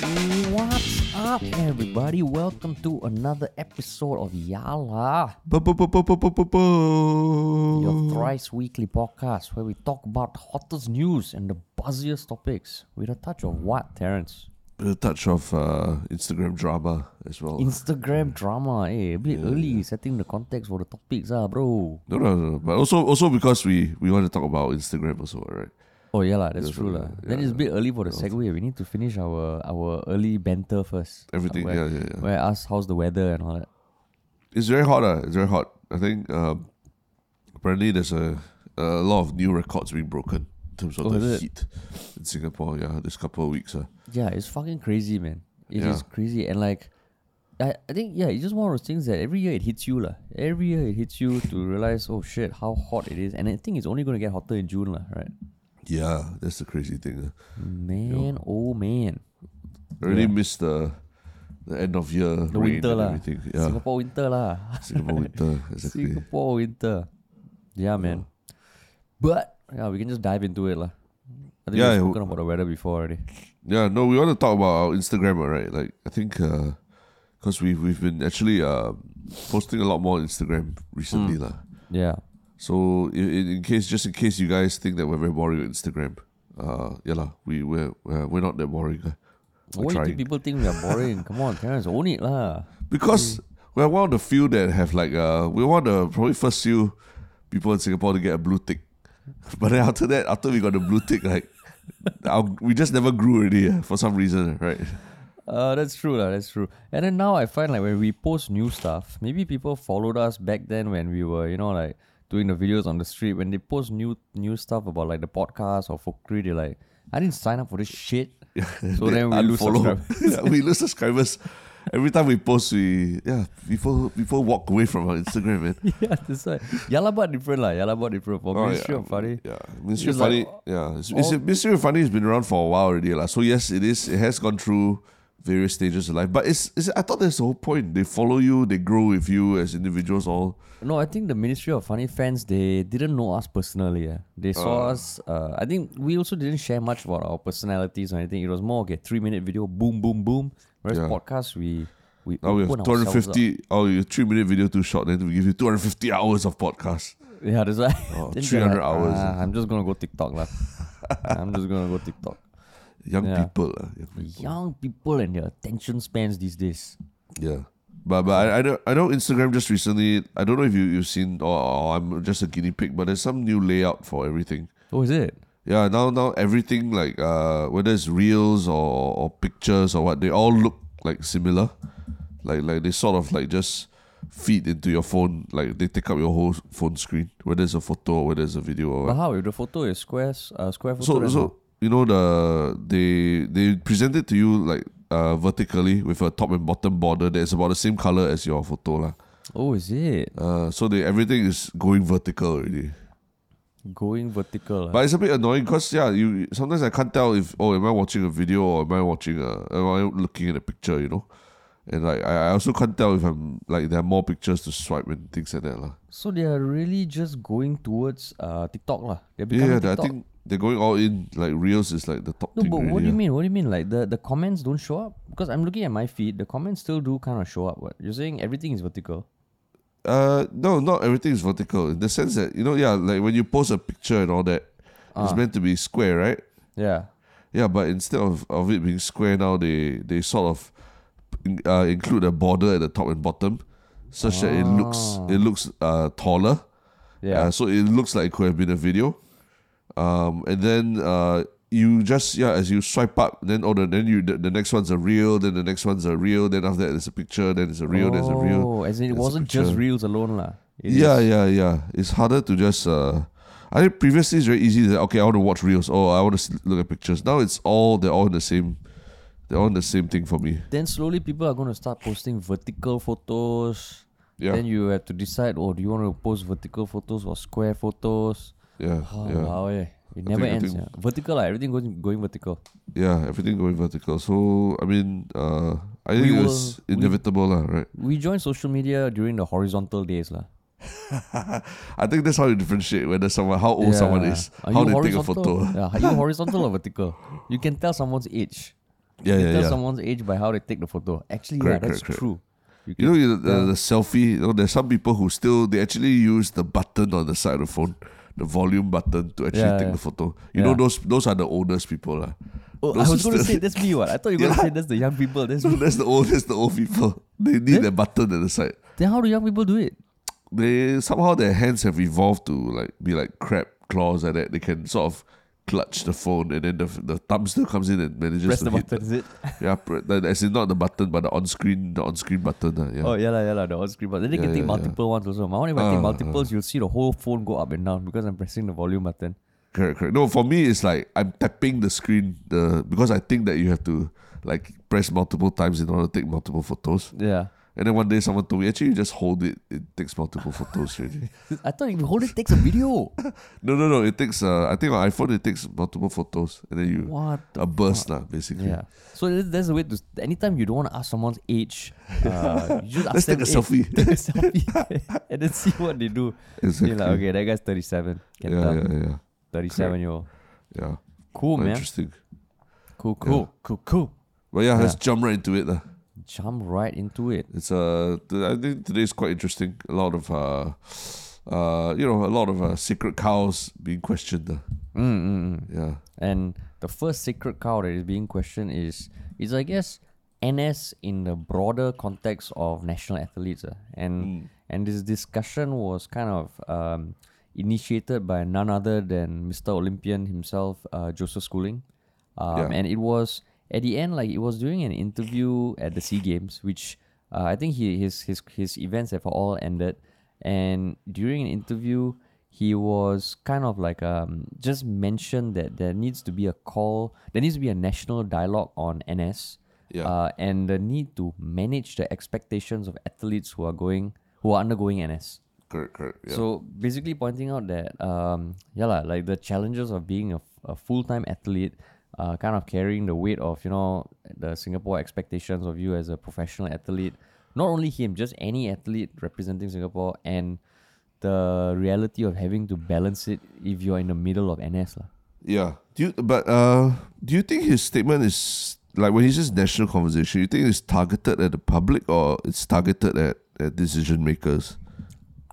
What's up, everybody? Welcome to another episode of Yala, your thrice weekly podcast where we talk about hottest news and the buzziest topics with a touch of what, Terence? a touch of uh, Instagram drama as well. Instagram drama, eh? A bit early setting the context for the topics, ah, bro. no, no, no, but also also because we we want to talk about Instagram also, right? Oh, yeah, lah, that's Yes, true. uh, lah. Then it's a bit early for the segue. We need to finish our our early banter first. Everything, Where, yeah, yeah, yeah. where I ask how's the weather and all that. It's very hot, uh, It's very hot. I think um, apparently there's a a lot of new records being broken in terms of Oh, the heat in Singapore. Yeah, this couple of weeks. Uh. Yeah, it's fucking crazy, man. It is Yeah. crazy. And like I, I think yeah, it's just one of those things that every year it hits you lah. Every year it hits you to realize, oh shit, how hot it is. And I think it's only gonna get hotter in June lah, right? Yeah, that's the crazy thing. Uh. Man, oh man. Really Yeah. miss the the end of year The rain winter and everything. Yeah, Singapore winter lah. Singapore winter exactly. Singapore winter. Yeah, man. But yeah, we can just dive into it lah. I think Yeah, we've spoken about the weather before already. Yeah, no, we want to talk about our Instagram, right? Like, I think because we've we've been actually uh, posting a lot more on Instagram recently, Hmm. lah. Yeah. So in, in case, just in case you guys think that we're very boring on Instagram, uh, yeah lah, we we're we're, we're not that boring. Uh, we're Why do trying think people think we are boring? Come on, Terence, own it lah. because we're one of the few that have like uh, we're one of the probably first few people in Singapore to get a blue tick. But then after that, after we got the blue tick, like our, we just never grew already uh, for some reason, right? Uh, that's true, lah. That's true. And then now I find like when we post new stuff, maybe people followed us back then when we were, you know, like doing the videos on the street. When they post new new stuff about like the podcast or Folklory, they're like, I didn't sign up for this shit. So then we lose subscribers. yeah, we lose subscribers. Every time we post, we yeah, people people walk away from our Instagram, man. yeah, that's why. Yalabat different lah. Yalabat different for Oh, Ministry yeah. of Funny. Yeah, Ministry It's of Funny. like yeah, it's, it's, Ministry of Funny has been around for a while already, lah. So yes, it is. It has gone through various stages of life, but it's, it's. I thought that's the whole point. They follow you, they grow with you as individuals. All No, I think the Ministry of Funny fans they didn't know us personally. Yeah. They saw Ah. us. Uh, I think we also didn't share much about our personalities or anything. It was more okay, three minute video, boom, boom, boom. Whereas Yeah. podcast, we we now we have open two hundred ourselves up. fifty. Oh, your three minute video too short. Then we give you two hundred fifty hours of podcast. Yeah, that's why. Oh, 300 like, hours. "Ah, I'm just gonna go TikTok lah. I'm just gonna go TikTok. Young Yeah. people, lah. young people. Young people and their attention spans these days. Yeah. But but I, I know I know Instagram just recently I don't know if you you've seen or, or I'm just a guinea pig but there's some new layout for everything. Oh, is it? Yeah, now now everything like uh whether it's reels or, or pictures or what they all look like similar. Like like they sort of like just feed into your phone like they take up your whole phone screen whether it's a photo or whether it's a video or But how if the photo is squares, uh, square photo? So so? You know the they they present it to you like uh vertically with a top and bottom border that's about the same color as your photo lah. oh, is it Uh, so they everything is going vertical already. going vertical? But it's a bit annoying because yeah, you sometimes I can't tell if oh am I watching a video or am I watching a am I looking at a picture, you know? And like I, I also can't tell if I'm like there are more pictures to swipe and things like that. lah. So they are really just going towards uh TikTok lah. They're Yeah, becoming yeah, I TikTok. think they're going all in. Like Reels is like the top no, thing. but already, what do you yeah. mean? What do you mean? Like the, the comments don't show up? Because I'm looking at my feed, the comments still do kind of show up. What you're saying? Everything is vertical. Uh, no, not everything is vertical in the sense that you know, yeah, like when you post a picture and all that, it's Ah. meant to be square, right? Yeah. Yeah, but instead of, of it being square now, they they sort of uh, include a border at the top and bottom, such that it looks Ah. it looks uh, taller. Yeah. Uh, so it looks like it could have been a video. Um, and then uh, you just yeah, as you swipe up, then oh, the, then you the, the next one's a reel, then the next one's a reel, then after that there's a picture, then it's a reel, there's a reel. Oh, as in it wasn't just reels alone lah. Yeah, is- yeah, yeah. It's harder to just. Uh, I think previously it's very easy. That okay, I want to watch reels. Oh, I want to look at pictures. Now it's all they're all in the same. They're all in the same thing for me. Then slowly people are going to start posting vertical photos. Yeah, Then you have to decide, oh, do you want to post vertical photos or square photos? Yeah, Oh, yeah, wow, eh. It never think- ends. think- yeah. Vertical, lah. Everything going going vertical. yeah. Everything going vertical. So I mean, uh, I We think will- it's we- inevitable, lah. Right. We joined social media during the horizontal days, lah. I think that's how you differentiate whether someone, how old someone is, Are how they take a horizontal? photo. Yeah, are you horizontal or vertical? You can tell someone's age Yeah, you yeah, tell yeah. someone's age by how they take the photo. Actually, Correct, yeah, that's correct, correct. true. You You know, can the, the selfie. You know, there's some people who still they actually use the button on the side of the phone, the volume button, to actually Yeah, take yeah. the photo. You know, those those are the oldest people, lah. oh, I was going to say that's me. What I thought you were going to say that's the young people. That's No, me. that's the old. That's the old people. They need Then- a button at the side. Then how do young people do it? They somehow their hands have evolved to like be like crab claws like that. They can sort of clutch the phone, and then the the thumb still comes in and manages Press to the hit. button, is it? Yeah, pre- the- as in not the button, but the on screen, the on screen button. Uh, yeah. Oh yeah, la, yeah, la, the on screen button. Then they Yeah, can take yeah, multiple ones also. My one, if I take ah. multiples, you'll see the whole phone go up and down because I'm pressing the volume button. Correct, correct. No, for me it's like I'm tapping the screen the because I think that you have to like press multiple times in order to take multiple photos. Yeah. And then one day someone told me actually you just hold it, it takes multiple photos already. I thought if you hold it it takes a video. No, no, no. It takes uh I think on iPhone it takes multiple photos and then you what? a burst lah, basically. Yeah. So there's, a way to. Anytime you don't want to ask someone's age, uh, you just ask Let's them take a "Hey, selfie." Take a selfie and then see what they do. Exactly. You're like, okay, that guy's 37. Can yeah, tell. yeah, yeah, 37 year old. yeah. Cool, Quite man. Interesting. Cool, cool, cool, cool. But yeah, let's jump right into it. lah. Jump right into it. It's uh, I think today's quite interesting. A lot of uh, uh, you know, a lot of uh, secret cows being questioned. Uh. Mm, mm, mm. Yeah, And the first secret cow that is being questioned is is I guess NS in the broader context of national athletes. ah. and and this discussion was kind of um, initiated by none other than Mr. Olympian himself, uh, Joseph Schooling. Um, Yeah. And it was at the end, like it was during an interview at the SEA Games, which uh, I think he his his his events have all ended. And during an interview, he was kind of like um just mentioned that there needs to be a call, there needs to be a national dialogue on NS, Yeah. uh, and the need to manage the expectations of athletes who are going who are undergoing NS. correct, correct. Yeah. So basically pointing out that um yeah lah, like the challenges of being a, a full time athlete, uh kind of carrying the weight of, you know, the Singapore expectations of you as a professional athlete. Not only him, just any athlete representing Singapore and the reality of having to balance it if you're in the middle of NS. lah. yeah. Do you, but uh, do you think his statement is like when he says national conversation? You think it's targeted at the public or it's targeted at, at decision makers?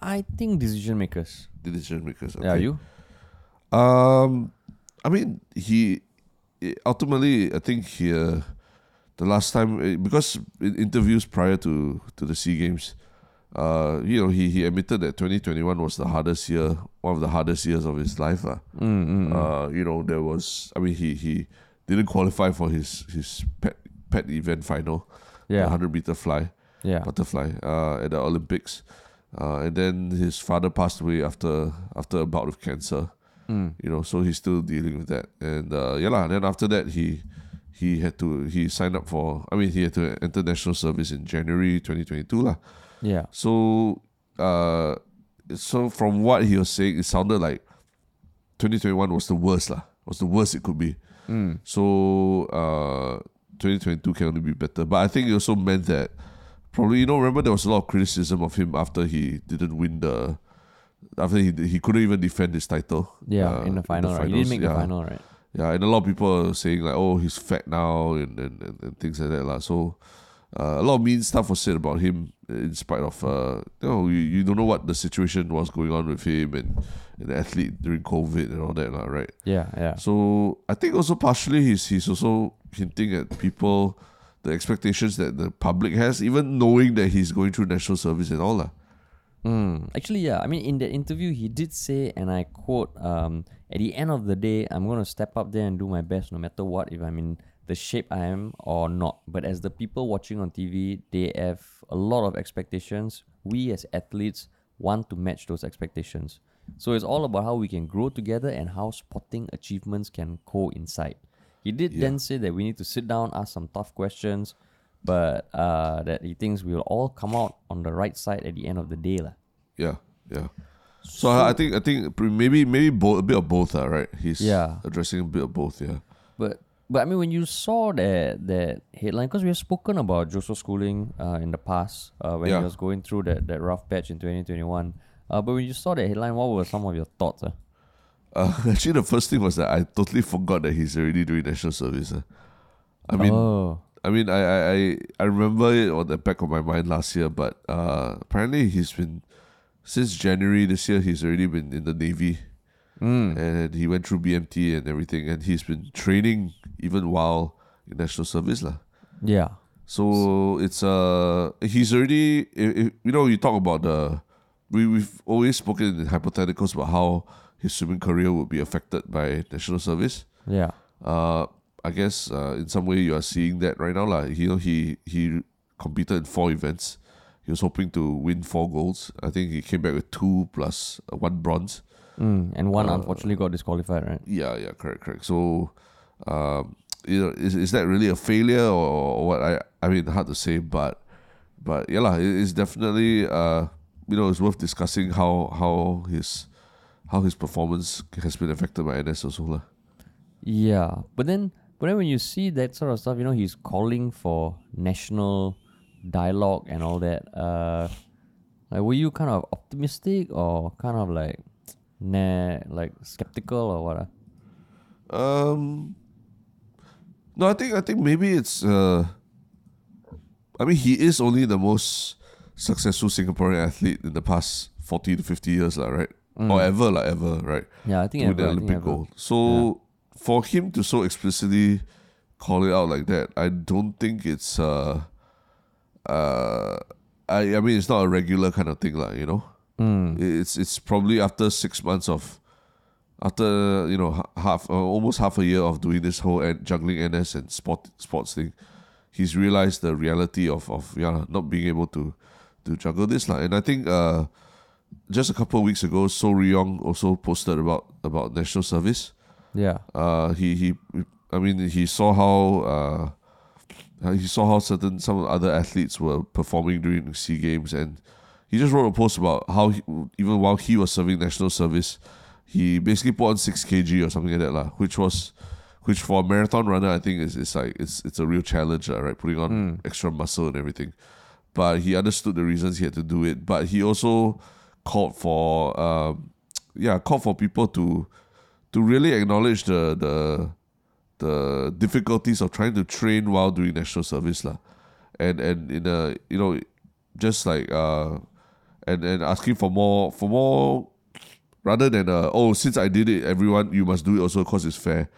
I think decision makers. Decision makers. Yeah, you? Um, I mean, he ultimately, I think he, uh, the last time uh, because in interviews prior to to the SEA Games, uh, you know, he he admitted that 2021 was the hardest year, one of the hardest years of his life. Uh. Mm, mm, Uh, you know, there was, I mean, he he didn't qualify for his his pet pet event final, the Yeah. 100 meter fly Yeah. butterfly uh, at the Olympics. Uh, and then his father passed away after after a bout of cancer. Mm. You know, so he's still dealing with that. And uh, yeah, lah. Then after that, he he had to he signed up for. I mean, he had to enter national service in January 2022, lah. Yeah. So uh, so from what he was saying, it sounded like 2021 was the worst, lah. Was the worst it could be. Mm. So uh, 2022 can only be better. But I think it also meant that probably you know remember there was a lot of criticism of him after he didn't win the after he he couldn't even defend his title. Yeah, uh, in the final, right? He finals, didn't make yeah. the final, right? Yeah, and a lot of people are saying like, oh, he's fat now and and, and, and things like that lah. So uh, a lot of mean stuff was said about him in spite of uh, you know you, you don't know what the situation was going on with him and, and the athlete during COVID and all that lah, right? Yeah, yeah. So I think also partially he's he's also hinting at people the expectations that the public has, even knowing that he's going through national service and all lah. Mm. Actually, yeah. I mean, in that interview, he did say, and I quote, um, "At the end of the day, I'm going to step up there and do my best, no matter what, if I'm in the shape I am or not. But as the people watching on TV, they have a lot of expectations. We as athletes want to match those expectations. So it's all about how we can grow together and how sporting achievements can coincide." He did Yeah. then say that we need to sit down, ask some tough questions, but uh, that he thinks we will all come out on the right side at the end of the day. lah. Yeah, yeah. So, I I think I think maybe maybe both a bit of both, uh, right? He's Yeah. addressing a bit of both, yeah. But but I mean, when you saw that that headline, because we have spoken about Joseph Schooling uh, in the past uh, when Yeah. he was going through that, that rough patch in 2021. Uh, but when you saw that headline, what were some of your thoughts? Uh? Uh, actually, the first thing was that I totally forgot that he's already doing national service. Uh. I mean, oh, I mean, I, I, I, I remember it on the back of my mind last year, but uh, apparently he's been since January this year. He's already been in the navy, mm. and he went through BMT and everything, and he's been training even while in national service, lah. yeah, So it's uh, he's already. If, if, you know, you talk about the, we we've always spoken in hypotheticals about how his swimming career would be affected by national service. yeah, Uh, I guess uh, in some way you are seeing that right now, lah. You know, he he competed in four events. He was hoping to win four golds. I think he came back with two plus uh, one bronze. mm. and one Uh, unfortunately got disqualified, right? Yeah, yeah, correct, correct. So, um, you know, is is that really a failure or, or what? I I mean, hard to say, but but yeah, lah, it, it's definitely uh, you know, it's worth discussing how how his how his performance has been affected by NS also, lah. Yeah, but then but then when you see that sort of stuff, you know, he's calling for national dialogue and all that. Uh, like, were you kind of optimistic or kind of like, nah, like skeptical or what? ah? Um, no, I think I think maybe it's. Uh, I mean, he is only the most successful Singaporean athlete in the past forty to fifty years, lah, right? Or ever, like ever, right? Yeah, I think To the ever, think Olympic gold. So for him to so explicitly call it out like that, I don't think it's. Uh, uh, I I mean, it's not a regular kind of thing, like you know. Mm. It's it's probably after six months of, after you know half uh, almost half a year of doing this whole and juggling NS and sport sports thing, he's realized the reality of of yeah not being able to to juggle this lah. And I think uh, just a couple of weeks ago, Soh Rui Yong also posted about about national service. Yeah. Uh, he he, I mean he saw how uh, he saw how certain some other athletes were performing during the SEA Games, and he just wrote a post about how he, even while he was serving national service, he basically put on six kg or something like that lah, which was. Which for a marathon runner, I think is, is like it's it's a real challenge, lah, right? Putting on extra muscle and everything, but he understood the reasons he had to do it. But he also called for, um, yeah, called for people to to really acknowledge the the the difficulties of trying to train while doing national service lah. and and in a you know just like uh and and asking for more for more rather than uh, oh since I did it everyone you must do it also because it's fair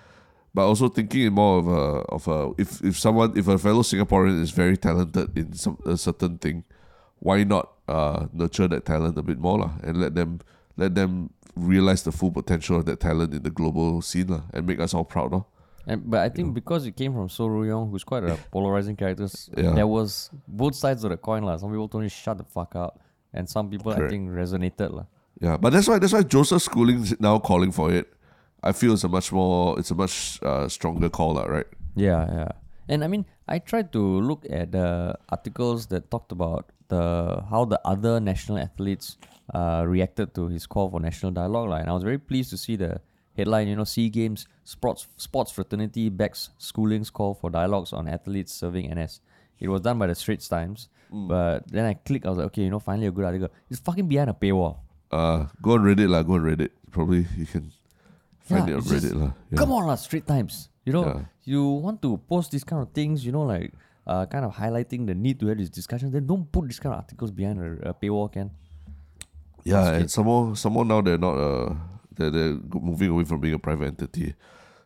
but also thinking in more of a of a if if someone if a fellow Singaporean is very talented in some a certain thing why not uh nurture that talent a bit more lah, and let them let them realize the full potential of that talent in the global scene lah, and make us all proud lah. And, but I think because it came from Soh Rui Yong, who's quite a polarizing character, Yeah. there was both sides of the coin. lah. Some people told me shut the fuck up. And some people I think resonated. lah. Yeah, but that's why that's why Joseph Schooling is now calling for it. I feel it's a much more it's a much uh, stronger call lah, right? Yeah, yeah. And I mean, I tried to look at the articles that talked about the how the other national athletes uh, reacted to his call for national dialogue, like, and I was very pleased to see the headline. You know, SEA Games sports sports fraternity backs Schooling's call for dialogues on athletes serving NS. It was done by the Straits Times, but then I clicked. I was like, okay, you know, finally a good article. It's fucking behind a paywall. Uh, go on Reddit lah. Go on Reddit. Probably you can find Yeah, it on it's just- Reddit lah. Yeah. Come on, lah, Straits Times. You know, Yeah. you want to post these kind of things, you know, like uh, kind of highlighting the need to have this discussion. Then don't put these kind of articles behind a, a paywall, can? Yeah, and some more, some more now they're not uh they're, they're moving away from being a private entity,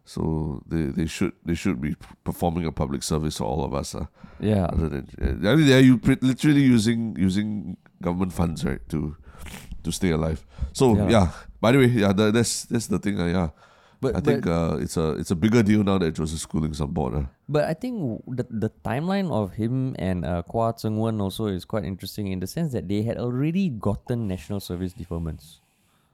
so they, they should they should be performing a public service for all of us. Uh, Yeah. other than uh, I mean they're you literally using using government funds right to to stay alive. So Yeah. yeah. By the way, yeah, the, that's that's the thing. Uh, yeah, But I think uh, it's a it's a bigger deal now that Joseph Schooling's on board. Uh. But I think the the timeline of him and uh, Quah Zheng Wen also is quite interesting in the sense that they had already gotten national service deferments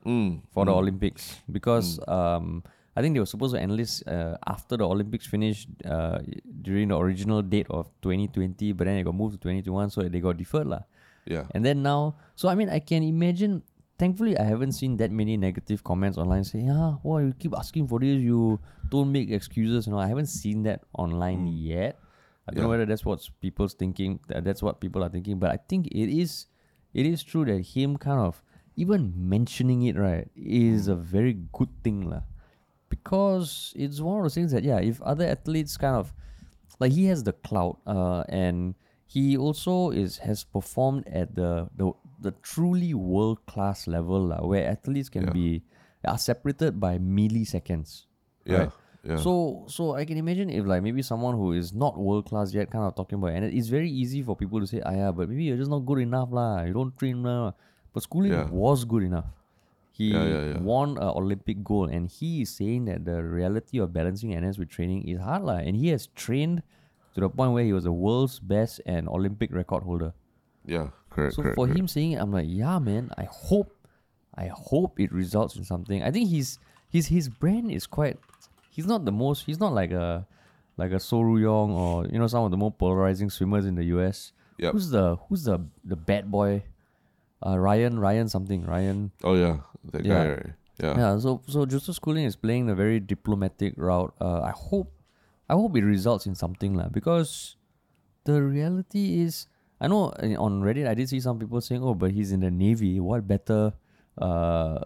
Mm. for the Olympics because um, I think they were supposed to enlist uh, after the Olympics finished uh, during the original date of 2020, but then it got moved to 2021, so they got deferred lah. Yeah. And then now, so I mean, I can imagine. Thankfully, I haven't seen that many negative comments online saying, "Ah, well, you keep asking for this, you don't make excuses." You know, I haven't seen that online yet. I don't know whether that's what people's thinking. that- That's what people are thinking, but I think it is, it is true that him kind of even mentioning it right is a very good thing, lah. Because it's one of those things that yeah, if other athletes kind of like he has the clout, uh, and he also is has performed at the the, the truly world class level, lah, where athletes can Yeah. be are separated by milliseconds. Yeah. right? Yeah. So so I can imagine if like maybe someone who is not world class yet kind of talking about and it's very easy for people to say, ah yeah, but maybe you're just not good enough lah. You don't train lah. But Schooling Yeah. was good enough. He yeah, yeah. won an Olympic gold and he is saying that the reality of balancing NS with training is hard lah. And he has trained to the point where he was the world's best and Olympic record holder. yeah. Correct. So correct, for correct. him saying it, I'm like, yeah, man. I hope, I hope it results in something. I think he's his his brand is quite. He's not the most. He's not like a like a Soh Rui Yong or you know some of the more polarizing swimmers in the US. Yep. Who's the who's the the bad boy? Uh, Ryan Ryan something Ryan. Oh yeah, that Yeah. guy. Right? Yeah. Yeah. So so Joseph Schooling is playing a very diplomatic route. Uh, I hope, I hope it results in something lah. Because the reality is, I know uh, on Reddit I did see some people saying, "Oh, but he's in the navy. What better, uh,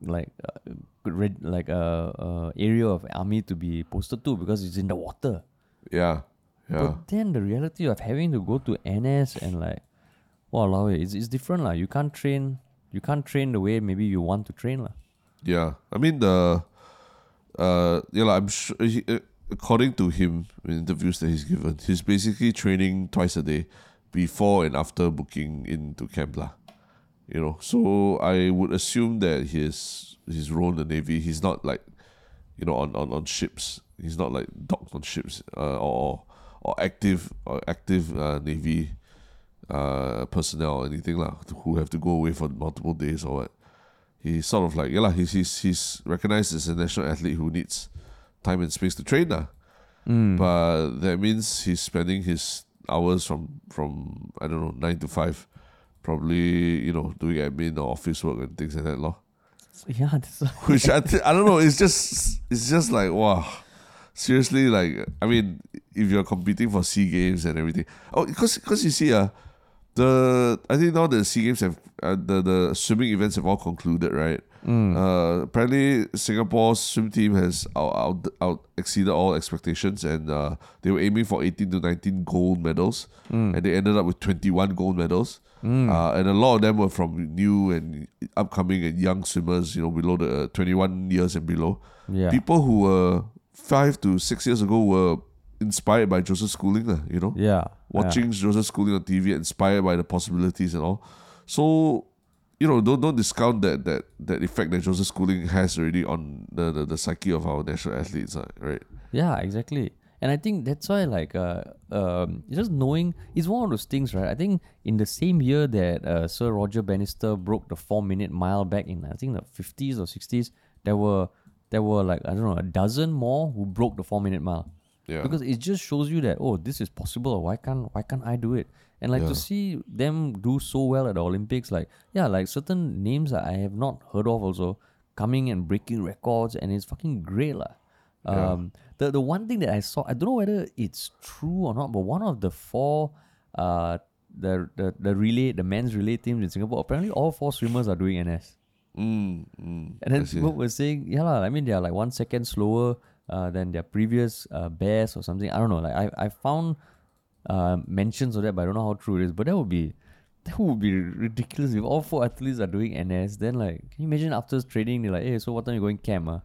like, uh, red like uh, uh area of army to be posted to because it's in the water." Yeah. Yeah. But then the reality of having to go to NS and like, wow, it's it's different lah. You can't train. You can't train the way maybe you want to train lah. Yeah, I mean the, uh, yeah, like, I'm sure. He, uh, according to him, in interviews that he's given, he's basically training twice a day, before and after booking into camp lah. You know, so I would assume that his his role in the navy, he's not like, you know, on on, on ships. He's not like docked on ships, uh, or or active or active uh, navy, uh, personnel or anything lah, who have to go away for multiple days or what he's sort of like yeah lah, he's, he's he's recognized as a national athlete who needs time and space to train lah. But that means he's spending his hours from from I don't know nine to five, probably you know doing admin or office work and things like that lor. Yeah, Which I th- I don't know. It's just it's just like wow. Seriously, like I mean, if you're competing for SEA Games and everything, oh, because because you see, uh, the I think now the SEA Games have uh, the the swimming events have all concluded, right? Uh, apparently, Singapore's swim team has out, out, out exceeded all expectations, and uh, they were aiming for 18 to 19 gold medals, and they ended up with 21 gold medals. Uh, and a lot of them were from new and upcoming and young swimmers, you know, below the 21 years and below. Yeah. People who were five to six years ago were inspired by Joseph Schooling, uh, you know yeah. watching Joseph Schooling on TV, inspired by the possibilities and all. So, you know, don't don't discount that that that effect that Joseph Schooling has already on the the, the psyche of our national athletes, uh, right? Yeah, exactly. And I think that's why, like, uh, um, just knowing it's one of those things, right? I think in the same year that uh, Sir Roger Bannister broke the four-minute mile back in, I think the fifties or sixties, there were there were like I don't know a dozen more who broke the four-minute mile. Yeah. Because it just shows you that oh, this is possible. Why can't why can't I do it? And like Yeah. to see them do so well at the Olympics, like yeah, like certain names that I have not heard of also coming and breaking records, and it's fucking great lah. Yeah. Um, the the one thing that I saw, I don't know whether it's true or not, but one of the four, uh, the the the relay, the men's relay teams in Singapore, apparently all four swimmers are doing NS. Mm, mm, And then people were saying, yeah, lah, I mean, they are like one second slower uh, than their previous uh, best or something. I don't know. Like I, I found uh, mentions of that, but I don't know how true it is. But that would be that would be ridiculous if all four athletes are doing NS. Then like, can you imagine after training, they're like, hey, so what time you going camp? Uh?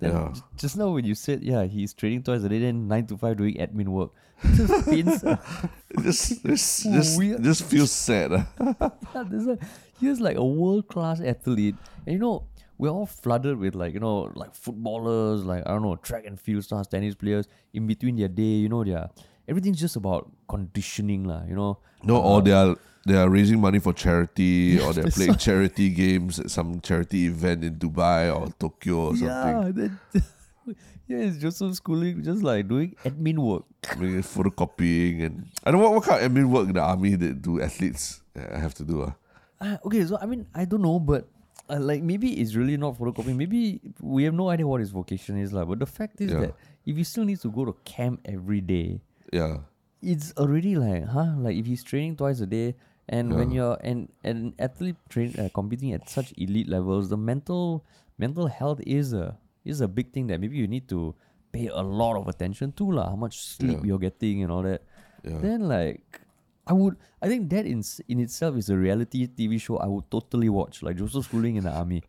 Then Yeah. j- just now when you said, yeah, he's training twice a day, then nine to five doing admin work. Just pains. It just just just, Weird. just feels sad. uh. yeah, a, he's like a world class athlete, and you know we're all flooded with like you know like footballers, like I don't know track and field stars, tennis players. In between their day, you know, they're everything's just about conditioning, lah. You know, No, or they are they are raising money for charity, or they're playing charity games at some charity event in Dubai or Tokyo or something. yeah, yeah, it's Joseph Schooling just like doing admin work. I mean, photocopying and I don't know what, what kind of admin work in the army that do athletes uh, have to do. Uh. Uh, okay, so I mean, I don't know, but uh, like maybe it's really not photocopying. Maybe we have no idea what his vocation is, like. But the fact is Yeah. that if he still needs to go to camp every day, Yeah, it's already like, huh? Like if he's training twice a day, and when you're an an athlete train uh, competing at such elite levels, the mental mental health is a is a big thing that maybe you need to pay a lot of attention to lah. How much sleep Yeah. you're getting and all that. Yeah. Then like, I would. I think that in in itself is a reality TV show I would totally watch. Like Joseph Schooling in the army.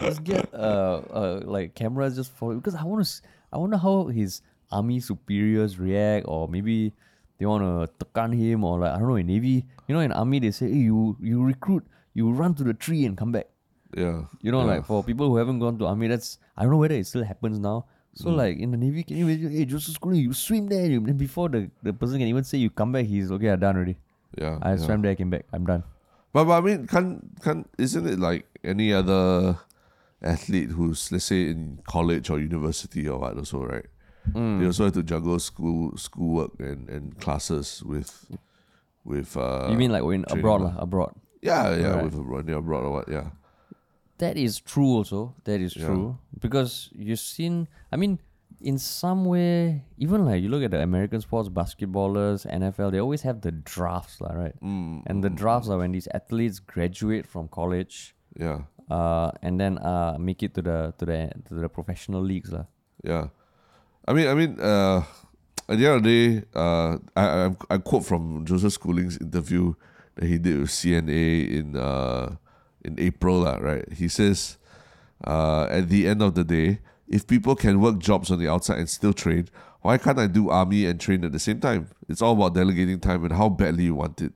Just get uh, uh like cameras just for because I want to. I wonder how his army superiors react, or maybe they want to tekan him, or like I don't know. In navy, you know, in army they say, hey, you you recruit, you run to the tree and come back. Yeah. You know, yeah. like for people who haven't gone to army, that's I don't know whether it still happens now. So mm. like in the navy, can you imagine? Hey, Joseph Schooling, you swim there, you, then before the, the person can even say you come back, he's okay. I'm done already. yeah. I yeah. swam there, I came back. I'm done. But, but I mean, can can isn't it like any other athlete who's let's say in college or university or what also, right? Mm. They also have to juggle school schoolwork and, and classes with with uh you mean like training abroad, lah, abroad? yeah yeah Right. with abroad yeah, abroad or what yeah That is true also. That is Yeah. true. Because you've seen I mean, in some way, even like you look at the American sports, basketballers, NFL, they always have the drafts, lah, right? mm, And the drafts are when these athletes graduate from college yeah uh, and then uh, make it to the to the to the professional leagues lah. yeah I mean I mean uh at the end of the day uh I I, I quote from Joseph Schooling's interview that he did with CNA in uh in April lah, right he says uh, at the end of the day, if people can work jobs on the outside and still train, why can't I do army and train at the same time? It's all about delegating time and how badly you want it.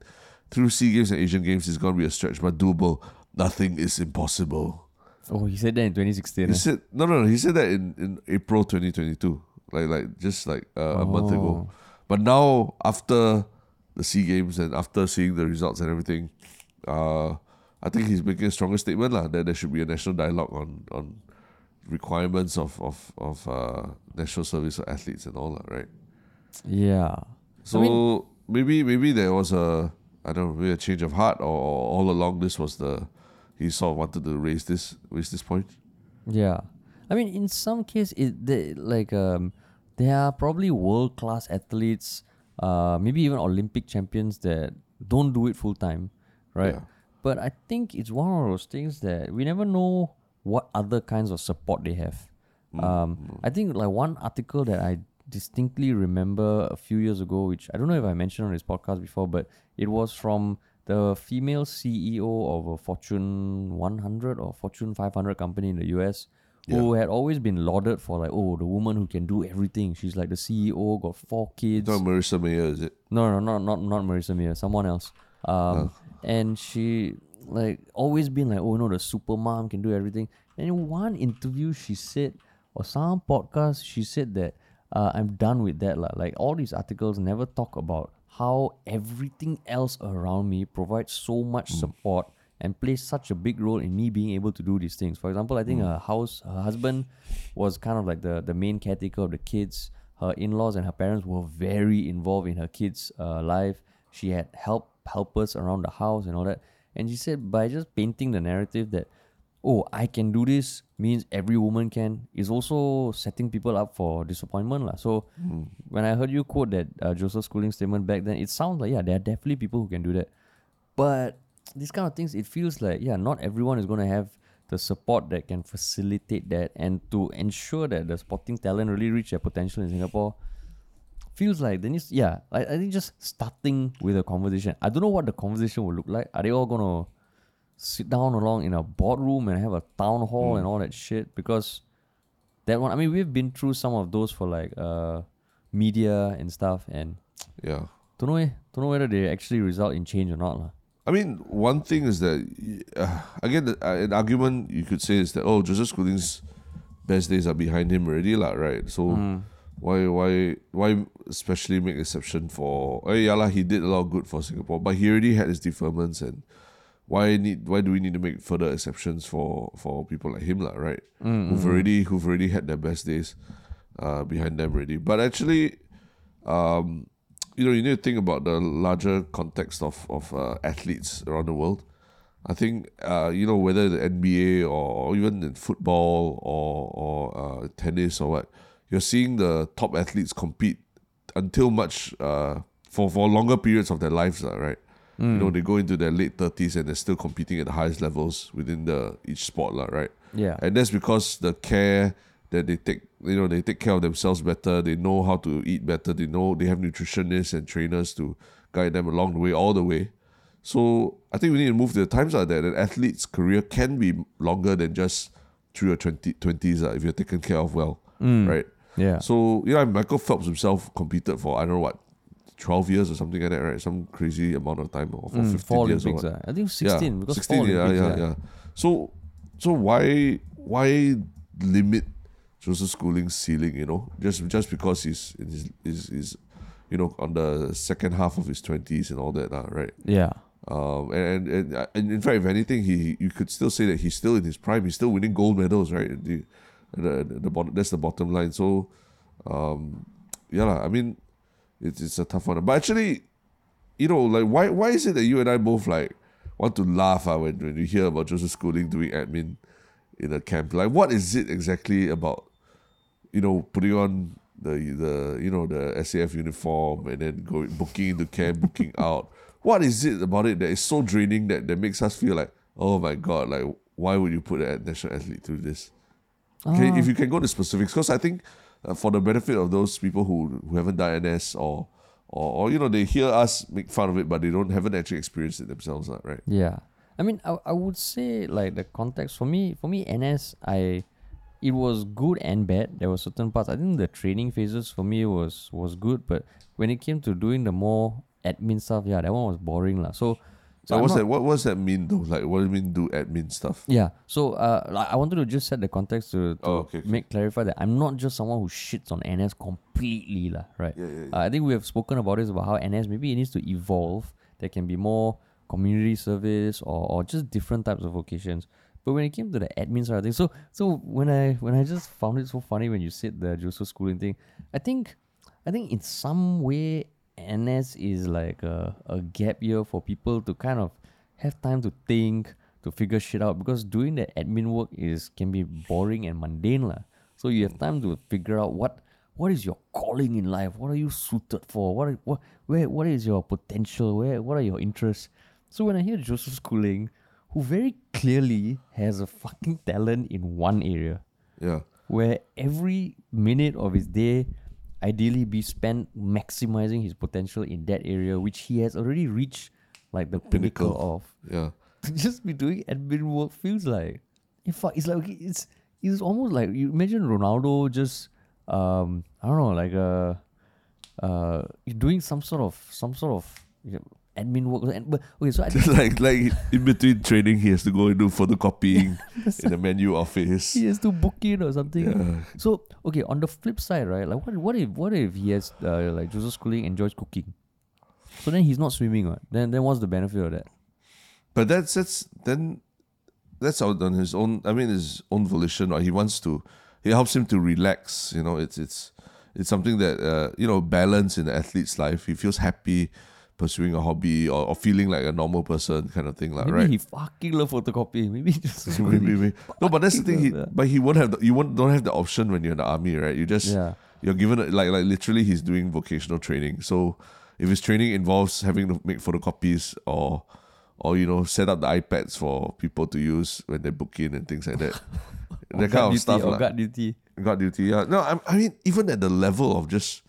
Through SEA Games and Asian Games, it's going to be a stretch, but doable. Nothing is impossible. Oh, he said that in 2016. He eh? said no, no, no. He said that in, in April 2022, like like just like uh, a month ago. Oh. But now after the SEA Games and after seeing the results and everything, uh, I think he's making a stronger statement lah that there should be a national dialogue on on requirements of of of uh, national service for athletes and all that, right? Yeah. So maybe maybe there was a I don't know maybe a change of heart or, or all along this was the he sort of wanted to raise this raise this point. Yeah. I mean, in some case, it they, like um, there are probably world class athletes, uh, maybe even Olympic champions that don't do it full time, right? Yeah. But I think it's one of those things that we never know what other kinds of support they have. Um, I think like one article that I distinctly remember a few years ago, which I don't know if I mentioned on this podcast before, but it was from the female CEO of a Fortune 100 or Fortune 500 company in the US who had always been lauded for like, oh, the woman who can do everything. She's like the CEO, got four kids. Not Marissa Mayer, is it? No, no, not not not Marissa Mayer, someone else. Um, and she like always been like, oh no, the super mom can do everything. And in one interview, she said, or some podcast, she said that uh, I'm done with that lah. Like all these articles never talk about how everything else around me provides so much support and plays such a big role in me being able to do these things. For example, I think her house, her husband was kind of like the the main caretaker of the kids her in-laws and her parents were very involved in her kids' uh, life. She had help helpers around the house and all that. And she said by just painting the narrative that, oh, I can do this means every woman can is also setting people up for disappointment. lah. So when I heard you quote that uh, Joseph Schooling statement back then, it sounds like yeah, there are definitely people who can do that. But these kind of things, it feels like yeah, not everyone is going to have the support that can facilitate that and to ensure that the sporting talent really reach their potential in Singapore. Feels like then it's yeah, I, I think just starting with a conversation. I don't know what the conversation will look like. Are they all gonna sit down along in a boardroom and have a town hall and all that shit? Because that one, I mean, we've been through some of those for like uh media and stuff, and Yeah. don't know, eh, don't know whether they actually result in change or not, lah. I mean, one thing is that uh, again, uh, an argument you could say is that oh, Joseph Schooling's best days are behind him already, lah, right? So why, why, why, especially make exception for? Oh, yeah, lah, he did a lot of good for Singapore, but he already had his deferments, and why need? Why do we need to make further exceptions for for people like him, lah, right? Who've already who've already had their best days uh, behind them already, but actually. Um, you know, you need to think about the larger context of of uh, athletes around the world. I think uh, you know whether the NBA or even in football or or uh, tennis or what, you're seeing the top athletes compete until much uh, for for longer periods of their lives, right? You know, they go into their late thirties and they're still competing at the highest levels within the each sport, right? Yeah. And that's because the care that they take you know they take care of themselves better. They know how to eat better. They know they have nutritionists and trainers to guide them along the way, all the way. So I think we need to move the times are that an athlete's career can be longer than just through your 20, 20s uh, if you're taken care of well, right? Yeah. So you know, Michael Phelps himself competed for I don't know what, twelve years or something like that, right? Some crazy amount of time, or for Mm, fifteen four years Olympics. or what. uh, I think 16 yeah, because 16, four yeah, Olympics, yeah, yeah. So, so why why limit Joseph Schooling's ceiling? You know, just just because he's in his, his, his you know on the second half of his twenties and all that, uh, right? Yeah. Um, and, and and and in fact, if anything, he you could still say that he's still in his prime. He's still winning gold medals, right? The the the, the bottom, that's the bottom line. So, um, yeah, lah, I mean, it's it's a tough one. But actually, you know, like why why is it that you and I both like want to laugh uh, when when you hear about Joseph Schooling doing admin in a camp? Like, what is it exactly about? You know, putting on the the you know the SAF uniform and then going booking into camp, booking out. What is it about it that is so draining that, that makes us feel like, oh my god, like why would you put a national athlete through this? Okay, if you can go to specifics, because I think uh, for the benefit of those people who who haven't done NS or, or or you know they hear us make fun of it, but they don't haven't actually experienced it themselves, right? Yeah. I mean, I, I would say like the context for me, for me, NS, I, it was good and bad. There were certain parts. I think the training phases for me was was good, but when it came to doing the more admin stuff, yeah, that one was boring lah. So, so what's that? What what's that mean though? Like what do you mean do admin stuff? Yeah. So uh, I wanted to just set the context to, to Oh, okay, make clarify that I'm not just someone who shits on NS completely, lah. Right. Yeah, yeah, Uh, I think we have spoken about this about how NS maybe it needs to evolve. There can be more community service or, or just different types of vocations. But when it came to the admin side of things, so so when I when I just found it so funny when you said the Joseph Schooling thing, I think I think in some way NS is like a, a gap year for people to kind of have time to think, to figure shit out because doing the admin work is can be boring and mundane lah. So you have time to figure out what what is your calling in life? What are you suited for? What what where what is your potential? Where what are your interests? So when I hear Joseph Schooling, who very clearly has a fucking talent in one area, Yeah. where every minute of his day ideally be spent maximizing his potential in that area which he has already reached like the pinnacle, Pinnacle. of Yeah. to just be doing admin work feels like in fact it's like it's it's almost like you imagine Ronaldo just um I don't know like uh uh doing some sort of some sort of you know, admin work and but okay so I think like like in between training, he has to go and do photocopying in the menu office. he has to book it or something. Yeah. So okay, on the flip side, right? Like what what if what if he has uh, like Joseph Schooling enjoys cooking? So then he's not swimming, right? Then then what's the benefit of that? But that's that's then that's out on his own. I mean, his own volition. Or he wants to. It helps him to relax. You know, it's it's it's something that uh, you know balance in the athlete's life. He feels happy pursuing a hobby or, or feeling like a normal person, kind of thing, like Maybe right. he fucking love photocopying. Maybe just Maybe, maybe. No, but that's the thing. He, but he won't have. The, you won't don't have the option when you're in the army, right? You just Yeah. you're given a, like like literally he's doing vocational training. So if his training involves having to make photocopies or or you know set up the iPads for people to use when they book in and things like that, that kind of duty, stuff. Or lah. guard duty. Guard duty. Yeah. No, I, I mean even at the level of just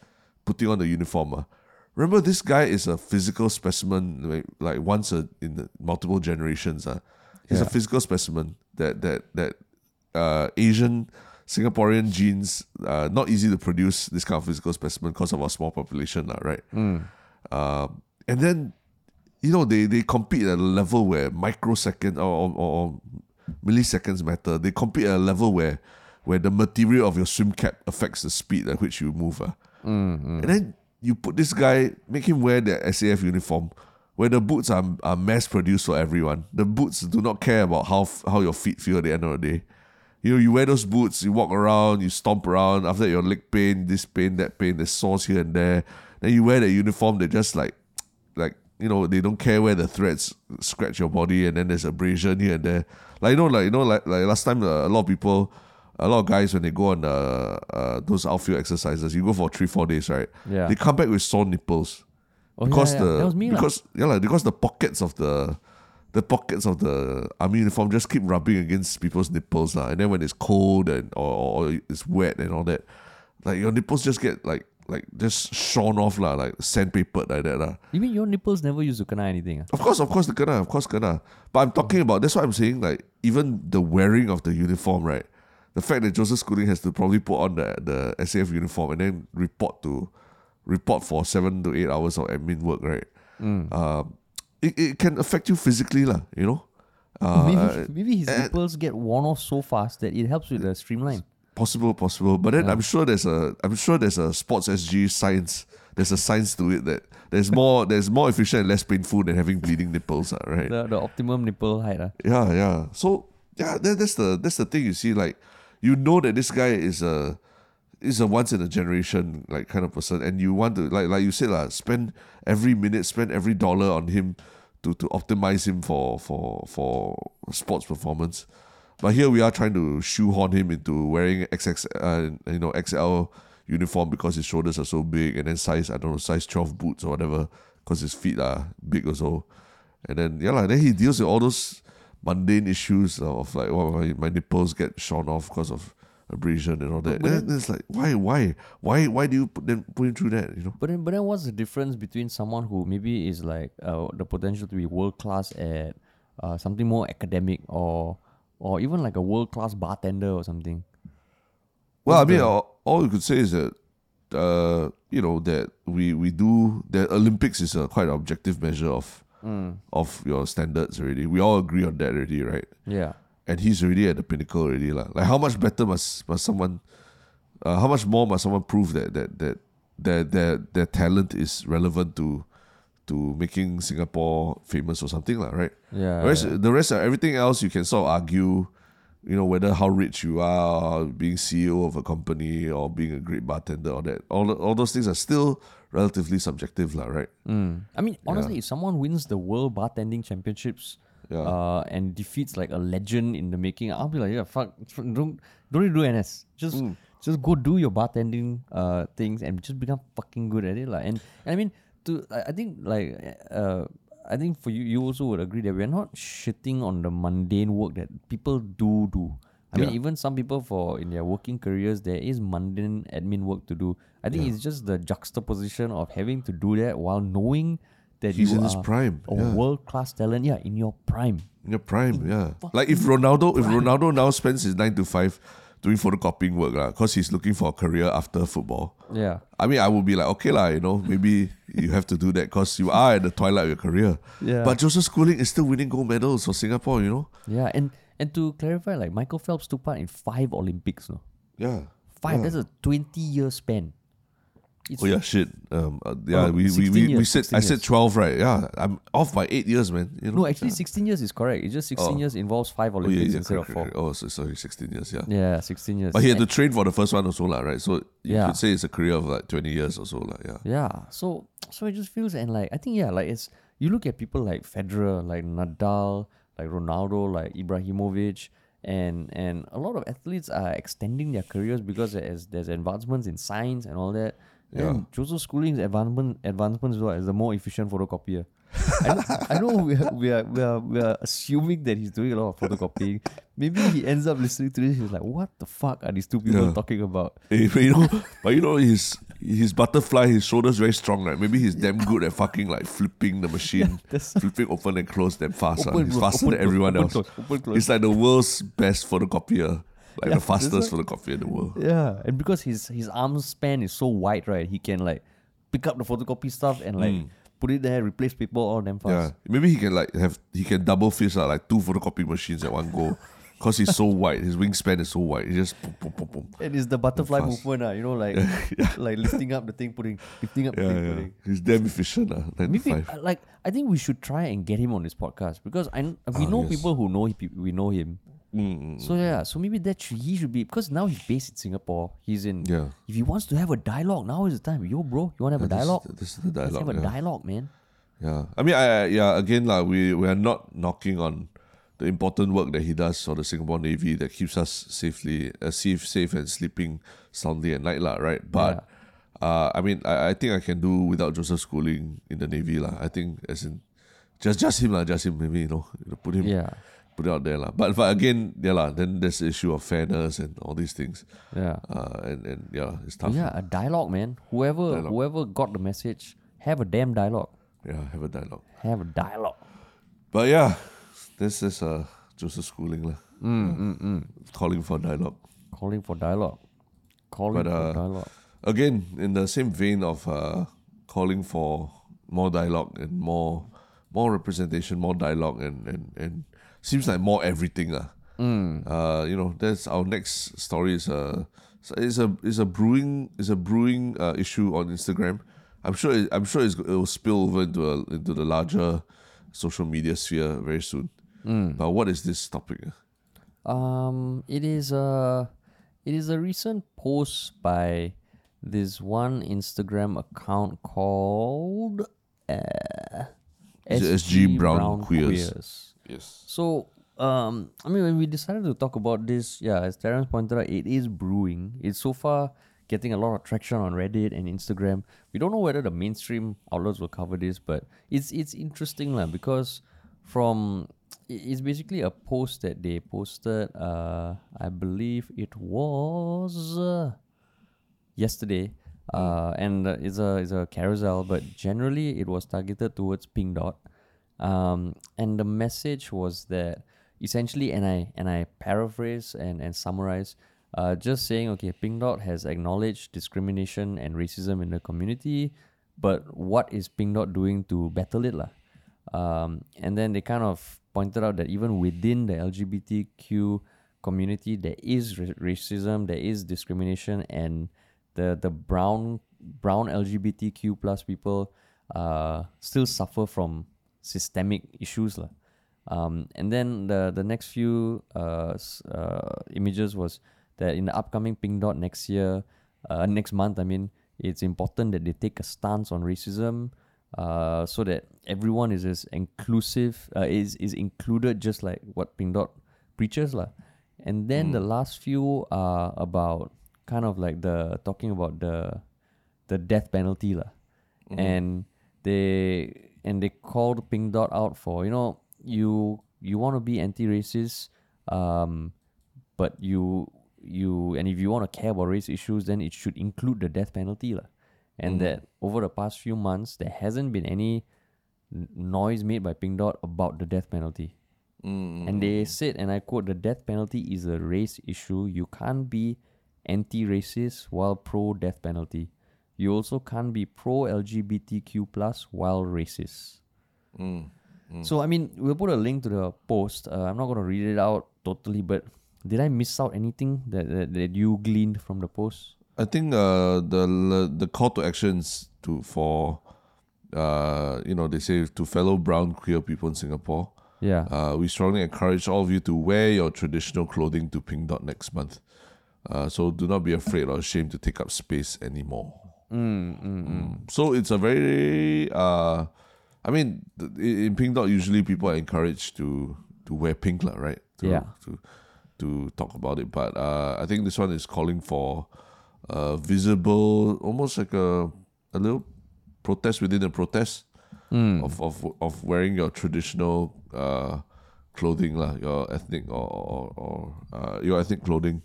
putting on the uniform. ah, remember, this guy is a physical specimen. Like, like once a, in the multiple generations. Uh, he's a physical specimen that that that uh, Asian Singaporean genes uh, not easy to produce this kind of physical specimen because of our small population, lah, right? Um, and then you know they they compete at a level where microsecond or, or, or milliseconds matter. They compete at a level where where the material of your swim cap affects the speed at which you move. ah. And then you put this guy, make him wear the SAF uniform, where the boots are, are mass produced for everyone. The boots do not care about how how your feet feel at the end of the day. You know, you wear those boots, you walk around, you stomp around. After your leg pain, this pain, that pain, there's sores here and there. Then you wear the uniform, they just like, like you know, they don't care where the threads scratch your body, and then there's abrasion here and there. Like you know, like you know, like like last time, uh, a lot of people, a lot of guys when they go on uh, uh those outfield exercises, you go for three four days, right? Yeah. They come back with sore nipples Oh, because yeah. the that was me because yeah, like, because the pockets of the the pockets of the army uniform just keep rubbing against people's nipples, lah. And then when it's cold and or, or it's wet and all that, like your nipples just get like like just shorn off, lah, like sandpapered like that, lah. You mean your nipples never used to kena anything? ah? Of course, of course, the kena, of course, kena. But I'm talking about that's what I'm saying. Like even the wearing of the uniform, right? The fact that Joseph Schooling has to probably put on the the SAF uniform and then report to report for seven to eight hours of admin work, right? Um, it, it can affect you physically, lah. You know. Uh, maybe maybe his nipples get worn off so fast that it helps with the streamline. Possible, possible. But then I'm sure there's a I'm sure there's a sports SG science. There's a science to it that there's more there's more efficient and less painful than having bleeding nipples, ah, right? The the optimum nipple height. ah. Yeah, yeah. So yeah, that, that's the that's the thing you see. Like you know that this guy is a is a once in a generation like kind of person, and you want to like like you said lah, spend every minute, spend every dollar on him to to optimize him for for for sports performance. But here we are trying to shoehorn him into wearing XX, uh, you know, XL uniform because his shoulders are so big, and then size I don't know size twelve boots or whatever because his feet are big also. And then yeah, lah, then he deals with all those mundane issues of like, oh, my, my nipples get shorn off because of abrasion and all that. But then it's like, why, why, why, why do you put them put him through that? You know? But then, but then, what's the difference between someone who maybe is like uh, the potential to be world class at uh, something more academic, or or even like a world class bartender or something? Well, I mean, the- all, all you could say is that, uh, you know, that we we do that Olympics is a quite objective measure of Mm. of your standards already. We all agree on that already, right? Yeah, and he's already at the pinnacle already. lah. Like how much better must must someone uh, how much more must someone prove that that that their their their talent is relevant to to making Singapore famous or something, lah, right? yeah. Whereas yeah. the rest of everything else you can sort of argue, you know, whether how rich you are, being CEO of a company or being a great bartender or that. All all those things are still relatively subjective, lah, right? Mm. I mean, honestly, if someone wins the World Bartending Championships Yeah. uh, and defeats like a legend in the making, I'll be like, yeah, fuck, don't don't do NS. Just Mm. just go do your bartending uh, things and just become fucking good at it, like. And, and I mean, to I, I think like uh, I think for you, you also would agree that we're not shitting on the mundane work that people do do. I mean, even some people for in their working careers, there is mundane admin work to do. I think it's just the juxtaposition of having to do that while knowing that He's you in his prime. a yeah. world class talent. Yeah, in your prime. In your prime, yeah. Like if Ronaldo, if Ronaldo now spends his nine to five doing photocopying work, lah, because he's looking for a career after football. Yeah. I mean, I would be like, okay, lah, you know, maybe you have to do that because you are at the twilight of your career. Yeah. But Joseph Schooling is still winning gold medals for Singapore, you know. Yeah, and and to clarify, like Michael Phelps took part in five Olympics. No, Yeah. five. Yeah. That's a twenty year span. It's Oh yeah, shit. Um, uh, yeah, Oh, we, we, 16 we, we said I said twelve, right? Yeah, I'm off by eight years, man. You know? No, actually, sixteen years is correct. It's just sixteen Oh. years involves five yeah, Olympics yeah, instead correct, of four. correct. Oh, so, sorry, sixteen years. Yeah. Yeah, sixteen years. But he had to train for the first one also, lah, right? So you Yeah. could say it's a career of like twenty years or so. Yeah. Yeah. So so it just feels and like I think yeah, like it's you look at people like Federer, like Nadal, like Ronaldo, like Ibrahimovic, and and a lot of athletes are extending their careers because as there's advancements in science and all that. Then Joseph Schooling's advancement advancements is what is the more efficient photocopier. I know, I know we are, we are we are we are assuming that he's doing a lot of photocopying. Maybe he ends up listening to this. He's like, "What the fuck are these two people Yeah. talking about?" Eh, but you know, but you know, his his butterfly, his shoulders very strong, right? Maybe he's damn good at fucking like flipping the machine, that's- flipping open and close damn fast. ah. Open, He's faster open, than everyone open, else. close, close. He's like the world's best photocopier, like Yeah, the fastest that's photocopier in the world. Yeah, and because his his arm span is so wide, right? He can like pick up the photocopy stuff and like put it there, replace paper all damn Hmm. Yeah, maybe he can like have he can double fist out like two photocopy machines at one go, cause he's so wide. His wingspan is so wide. He just boom, boom, boom, boom. And it's the butterfly movement, uh, you know, like like lifting up the thing, putting lifting up the thing, yeah. putting. He's damn efficient. Uh, Maybe 95. uh, like I think we should try and get him on this podcast because I we Ah, know yes. people who know he, we know him. Mm, So yeah, so maybe that should, he should be because now he's based in Singapore. He's in. Yeah. If he wants to have a dialogue, now is the time. Yo, bro, you want to have a This is dialogue? the- This is the dialogue. Let's have a dialogue, man. Yeah, I mean, I, yeah. Again, like we we are not knocking on the important work that he does for the Singapore Navy that keeps us safely, uh, safe, safe and sleeping soundly at night, lah. Right, but uh, I mean, I, I think I can do without Joseph Schooling in the Navy, lah. I think as in just just him lah, just him. Maybe you know, you know, put him Yeah. Put it out there lah. But but again, yeah lah. Then there's the issue of fairness and all these things. Yeah. Uh, and and yeah, it's tough. Yeah, a dialogue, man. Whoever Dialogue. whoever got the message, have a damn dialogue. Yeah, have a dialogue. Have a dialogue. But yeah, this is uh Joseph Schooling lah. Mm, mm, mm. Calling for dialogue. Calling for dialogue. Calling But, for uh, dialogue. Again, in the same vein of uh, calling for more dialogue and more more representation, more dialogue and and, and seems like more everything lah. Mm. Uh, you know, that's our next story is a is a is a brewing is a brewing uh, issue on Instagram. I'm sure it, I'm sure it's, it will spill over into a, into the larger social media sphere very soon. Mm. But what is this topic? Um, it is a it is a recent post by this one Instagram account called uh, SG Brown Queers? Yes. So, um, I mean, when we decided to talk about this, yeah, as Terence pointed out, it is brewing. It's so far getting a lot of traction on Reddit and Instagram. We don't know whether the mainstream outlets will cover this, but it's it's interesting lah because from it's basically a post that they posted. Uh, I believe it was uh, yesterday. Uh, and uh, it's a it's a carousel, but generally it was targeted towards Pink Dot. Um, and the message was that essentially, and I and I paraphrase and and summarize, uh, just saying, okay, Pink Dot has acknowledged discrimination and racism in the community, but what is Pink Dot doing to battle it, lah? Um, and then they kind of pointed out that even within the LGBTQ community, there is ra- racism, there is discrimination, and the the brown brown LGBTQ plus people uh, still suffer from systemic issues lah. Um, and then the the next few uh, uh, images was that in the upcoming Pink Dot next year, uh, next month, I mean, it's important that they take a stance on racism, uh, so that everyone is as inclusive, uh, is is included, just like what Pink Dot preaches lah. And then the last few are about kind of like the talking about the the death penalty lah, and they and they called Pink Dot out for you know you you want to be anti-racist, um, but you you and if you want to care about race issues, then it should include the death penalty lah. And that over the past few months, there hasn't been any n- noise made by Pink Dot about the death penalty. Mm. And they said, and I quote, the death penalty is a race issue. You can't be anti racist while pro death penalty. You also can't be pro LGBTQ plus while racist. Mm. So, I mean, we'll put a link to the post. Uh, I'm not going to read it out totally, but did I miss out anything that, that, that you gleaned from the post? I think uh, the the call to actions to for uh, you know they say to fellow brown queer people in Singapore. Yeah. Uh, we strongly encourage all of you to wear your traditional clothing to Pink Dot next month. Uh, so do not be afraid or ashamed to take up space anymore. Mm, mm, mm. So it's a very uh, I mean th- in in Pink Dot usually people are encouraged to to wear pink lah, right? To, Yeah. To to talk about it, but uh, I think this one is calling for uh, visible, almost like a a little protest within a protest Mm. of, of of wearing your traditional uh, clothing lah, your ethnic or or, or uh, your ethnic clothing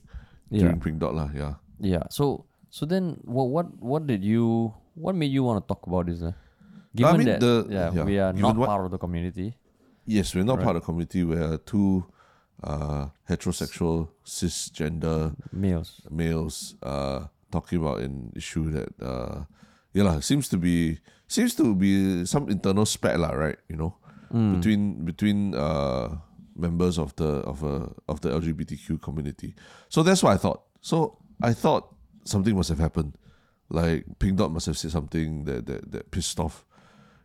Yeah. during Pink Dot lah, yeah. Yeah. So so then what what what did you what made you want to talk about this? Uh? Given mean, that the- yeah, yeah, we are not what- part of the community. Yes, we're not Right. part of the community. We're two uh, heterosexual cisgender Males. males uh, talking about an issue that uh, yeah lah, seems to be seems to be some internal spat lah, right? You know, Mm. between between uh, members of the of a of the LGBTQ community. So that's what I thought. So I thought something must have happened. Like Pink Dot must have said something that that, that pissed off,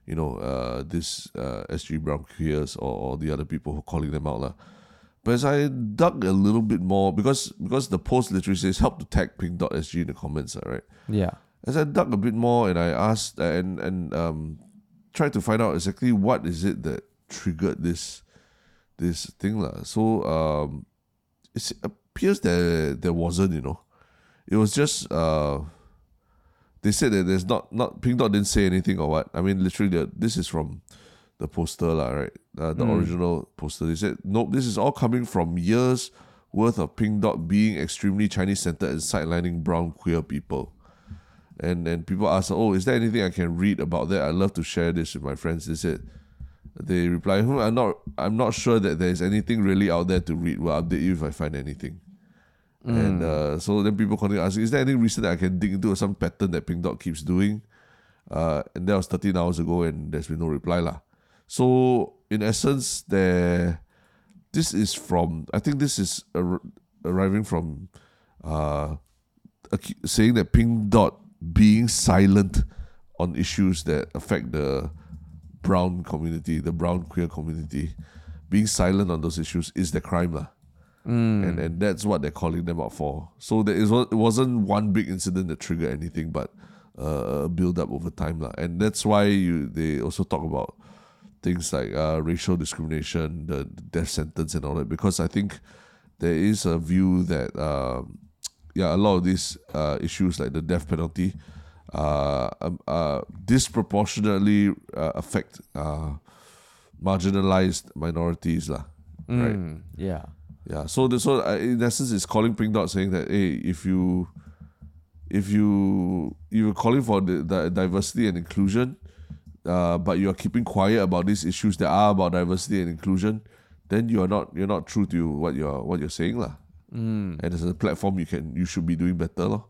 you know, uh, this uh, SG Brown queers or, or the other people who are calling them out lah. But as I dug a little bit more, because because the post literally says help to tag Pink Dot SG in the comments, all right. Yeah. As I dug a bit more and I asked and and um tried to find out exactly what is it that triggered this this thing lah. So um it appears that there wasn't, you know. It was just uh they said that there's not not Pink Dot didn't say anything or what. I mean literally the, this is from the poster, lah, right? Uh, the Mm. original poster. They said, nope, this is all coming from years worth of Pink Dot being extremely Chinese centered and sidelining brown queer people. And and people ask, oh, is there anything I can read about that? I'd love to share this with my friends. They said, they reply, hmm, I'm not, I'm not sure that there's anything really out there to read. We'll update you if I find anything. And uh, so then people continue asking, is there any recent that I can dig into or some pattern that Pink Dot keeps doing? Uh, and that was 13 hours ago and there's been no reply. lah. So in essence, there, this is from, I think this is ar- arriving from uh, saying that Pink Dot being silent on issues that affect the brown community, the brown queer community, being silent on those issues is the crime. Mm. and and that's what they're calling them out for. So there is it wasn't one big incident that triggered anything, but uh, a build up over time. And that's why you they also talk about things like uh, racial discrimination, the, death sentence, and all that. Because I think there is a view that um, yeah, a lot of these uh, issues like the death penalty disproportionately uh, affect uh, marginalized minorities, lah. Right. Mm, Yeah. Yeah, so the, so uh, in essence, it's calling Pink Dot saying that hey, if you if you you're calling for the, the diversity and inclusion, uh, but you are keeping quiet about these issues that are about diversity and inclusion, then you are not you're not true to what you're what you're saying lah. Mm. And as a platform, you can you should be doing better lah.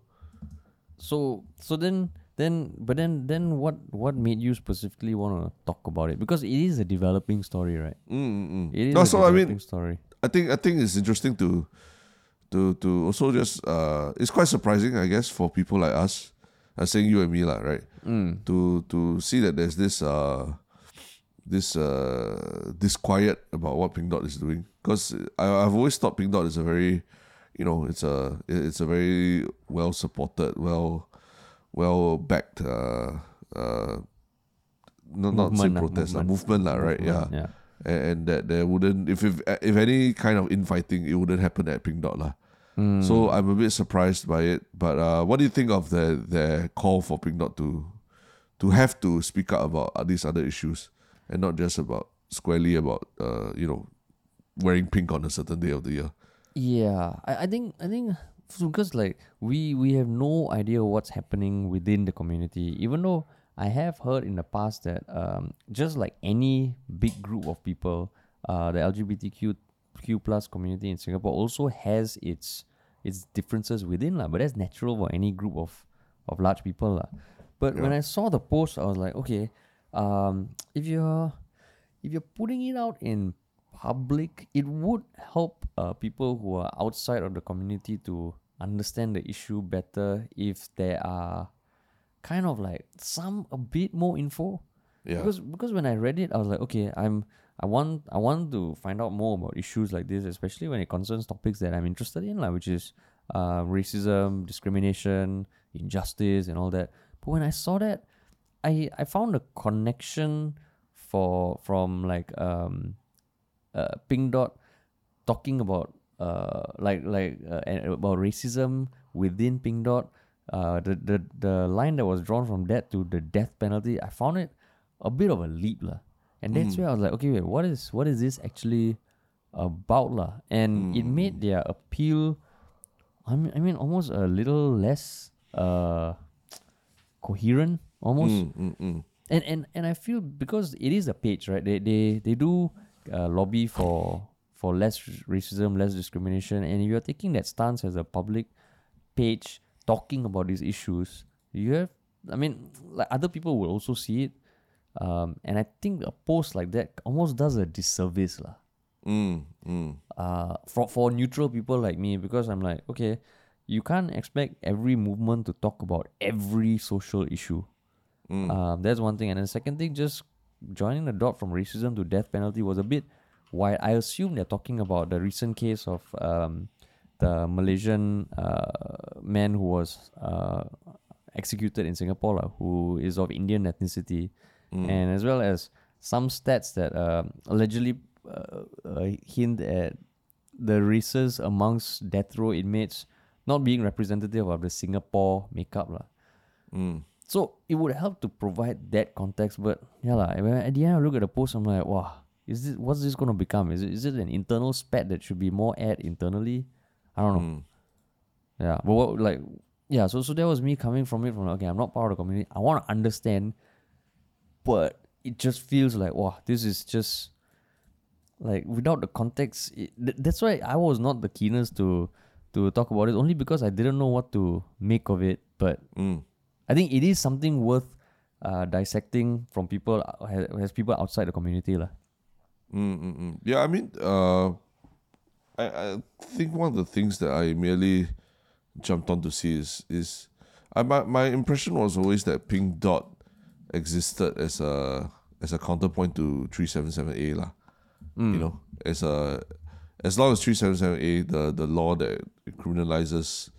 So so then then but then then what what made you specifically want to talk about it? Because it is a developing story, right? Mm-mm. It is No, a so I mean, story. I think I think it's interesting to to to also just uh it's quite surprising I guess for people like us. I'm saying you and me lah, right? Mm. To to see that there's this uh this uh disquiet about what Pink Dot is doing. Because I I've always thought Pink Dot is a very you know, it's a it's a very well supported, well well backed uh uh no, not say Movement lah, protest lah, movement. movement right? Yeah Yeah. and, and that there wouldn't if if if any kind of infighting it wouldn't happen at Pink Dot lah. Mm. So I'm a bit surprised by it. But uh, what do you think of the their call for Pink Dot to to have to speak up about these other issues and not just about squarely about uh, you know wearing pink on a certain day of the year. Yeah, I, I think I think because like we we have no idea what's happening within the community. Even though I have heard in the past that um, just like any big group of people, uh, the LGBTQ Q plus community in Singapore also has its its differences within lah. But that's natural for any group of of large people lah. But when I saw the post, I was like, okay, um, if you're if you're putting it out in public, it would help uh, people who are outside of the community to understand the issue better if there are kind of like some a bit more info. Yeah. Because because when I read it, I was like, okay, I'm I want I want to find out more about issues like this, especially when it concerns topics that I'm interested in, like which is uh, racism, discrimination, injustice, and all that. But when I saw that, I I found a connection for from like um uh, Pink Dot talking about uh like like uh, about racism within Pink Dot. Uh, the, the the line that was drawn from that to the death penalty, I found it a bit of a leap lah. And that's where I was like, okay, wait, what is what is this actually about lah? And it made their appeal. I mean, I mean, almost a little less uh coherent, almost Mm, mm, mm. and and and I feel because it is a page, right? They they they do uh, lobby for for less racism, less discrimination, and if you're taking that stance as a public page talking about these issues, you have. I mean, like other people will also see it, um, and I think a post like that almost does a disservice, lah. Mm, mm. Uh, for for neutral people like me, because I'm like, okay, you can't expect every movement to talk about every social issue. Um, that's one thing. And the second thing, just joining the dot from racism to death penalty was a bit wide. I assume they're talking about the recent case of um, the Malaysian uh, man who was uh, executed in Singapore, lah, who is of Indian ethnicity, and as well as some stats that um allegedly uh, uh, hint at the races amongst death row inmates not being representative of the Singapore makeup. lah. Mm. So it would help to provide that context. But yeah, when at the end I look at the post, I'm like, wow, is this what's this gonna become? Is it is it an internal spat that should be more ad internally? I don't know. Mm. Yeah, but what like yeah, so so that was me coming from it from like, okay, I'm not part of the community. I want to understand, but it just feels like wow, this is just like without the context. It, th- that's why I was not the keenest to to talk about it only because I didn't know what to make of it. But Mm. I think it is something worth uh, dissecting from people uh, has, has people outside the community lah. Mm, mm, mm. Yeah, I mean, uh, I I think one of the things that I merely jumped on to see is is I my my impression was always that Pink Dot existed as a as a counterpoint to three seven seven A lah. You know, as a as long as three seven seven A the the law that criminalizes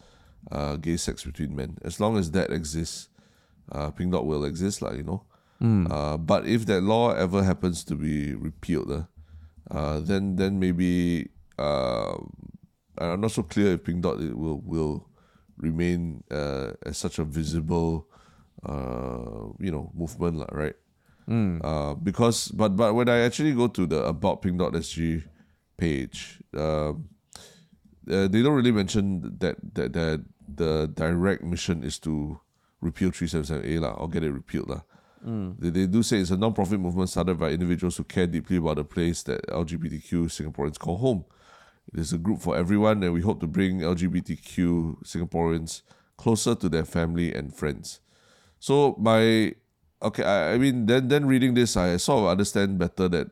uh, gay sex between men, as long as that exists, uh, Pink Dot will exist lah. You know. Uh, but if that law ever happens to be repealed, uh, uh, then then maybe uh, I'm not so clear if Pink Dot will will remain uh, as such a visible uh, you know movement, lah, right? Uh, because but but when I actually go to the about Pink Dot SG page, um, uh, they don't really mention that that that the direct mission is to repeal 377A lah, or get it repealed lah. Mm. They, they do say it's a non-profit movement started by individuals who care deeply about the place that LGBTQ Singaporeans call home. It is a group for everyone, and we hope to bring LGBTQ Singaporeans closer to their family and friends. So my okay, I, I mean then then reading this, I sort of understand better that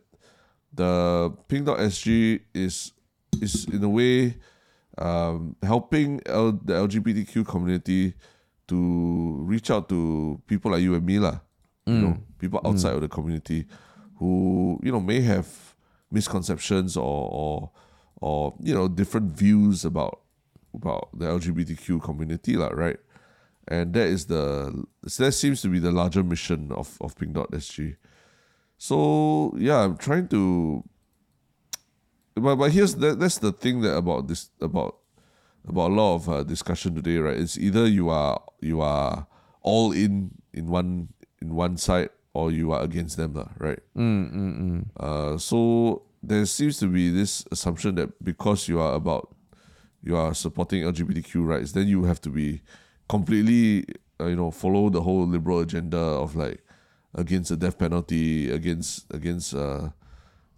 the Pink Dot SG is is in a way um, helping L, the LGBTQ community to reach out to people like you and me lah. You know, people outside of the community who you know may have misconceptions or or or you know different views about about the LGBTQ community lah, right? And that is the that seems to be the larger mission of of Pink Dot SG. So yeah, I'm trying to but but here's that that's the thing that about this about about a lot of uh, discussion today, right? It's either you are you are all in in one in one side or you are against them, lah, right? Mm, mm, mm. Uh, so there seems to be this assumption that because you are about you are supporting LGBTQ rights, then you have to be completely uh, you know follow the whole liberal agenda of like against the death penalty, against against uh,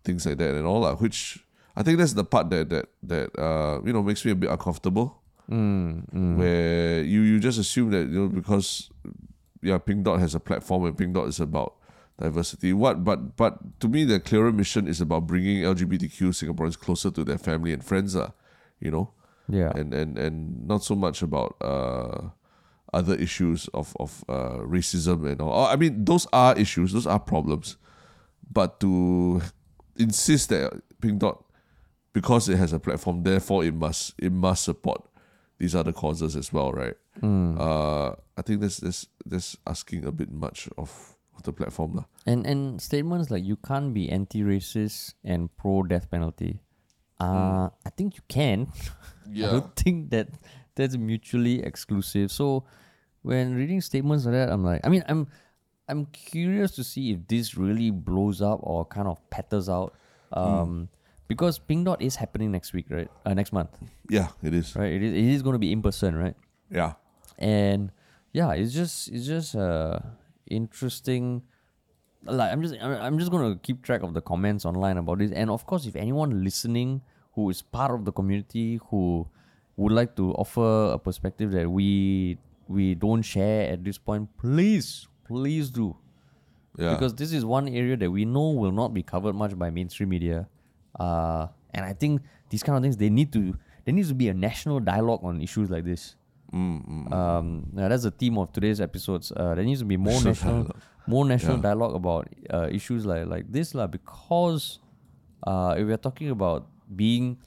things like that and all that. Which I think that's the part that that that uh, you know makes me a bit uncomfortable. Mm, mm. Where you you just assume that you know because yeah, Pink Dot has a platform and Pink Dot is about diversity. What but but to me the clearer mission is about bringing LGBTQ Singaporeans closer to their family and friends, uh, you know, Yeah. and and and not so much about uh other issues of of uh, racism and all. I mean, those are issues, those are problems, but to insist that Pink Dot because it has a platform, therefore it must it must support these other causes as well, right? Uh, I think this this this asking a bit much of, of the platform, lah. And and statements like you can't be anti-racist and pro death penalty. Uh, I think you can. I don't think that that's mutually exclusive. So when reading statements like that, I'm like, I mean, I'm I'm curious to see if this really blows up or kind of patters out. Um, because Pink Dot is happening next week, right? Uh, next month, yeah, it is. right? It is it is going to be in person, right? Yeah, and yeah it's just it's just uh interesting like i'm just I'm I'm just gonna keep track of the comments online about this and of course if anyone listening who is part of the community who would like to offer a perspective that we we don't share at this point please please do yeah. because this is one area that we know will not be covered much by mainstream media uh and i think these kind of things they need to there needs to be a national dialogue on issues like this um, yeah, that's the theme of today's episodes. Uh, there needs to be more national, more national Yeah. dialogue about uh, issues like like this lah. Because uh, if we're talking about being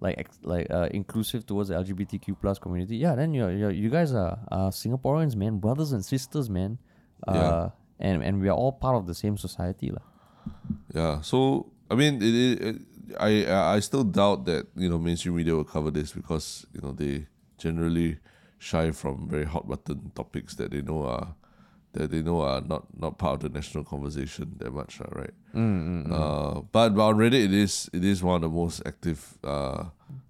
like ex- like uh, inclusive towards the LGBTQ plus community, yeah, then you you you guys are uh, Singaporeans, man, brothers and sisters, man. Uh, Yeah. and and we are all part of the same society, lah. Yeah. So I mean, it, it, I I still doubt that you know mainstream media will cover this because you know they generally shy from very hot button topics that they know are that they know are not not part of the national conversation that much, right? Mm, mm, mm. Uh, but, but on Reddit, it is it is one of the most active uh,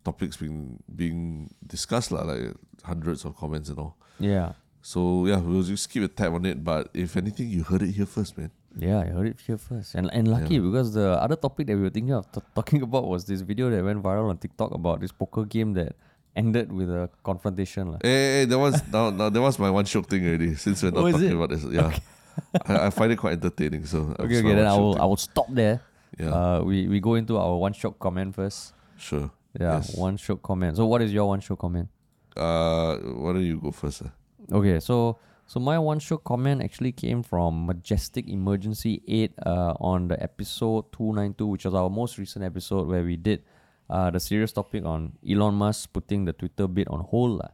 topics being being discussed, lah, like hundreds of comments and all. yeah. So yeah, we'll just keep a tab on it. But if anything, you heard it here first, man. Yeah, I heard it here first. And and lucky Yeah. because the other topic that we were thinking of t- talking about was this video that went viral on TikTok about this poker game that ended with a confrontation. lah. Hey, hey, hey, that was now, now that was my one Shiok thing already. Since we're not Oh, talking it? about this, yeah, I, I find it quite entertaining. So Okay, okay, then I will thing. I will stop there. Yeah, Uh, we we go into our one Shiok comment first. sure. Yeah, Yes. one Shiok comment. So what is your one Shiok comment? Uh, why don't you go first? Uh? Okay, so so my one Shiok comment actually came from Majestic Emergency 8 uh, on the episode two nine two, which was our most recent episode where we did uh, the serious topic on Elon Musk putting the Twitter bid on hold. lah.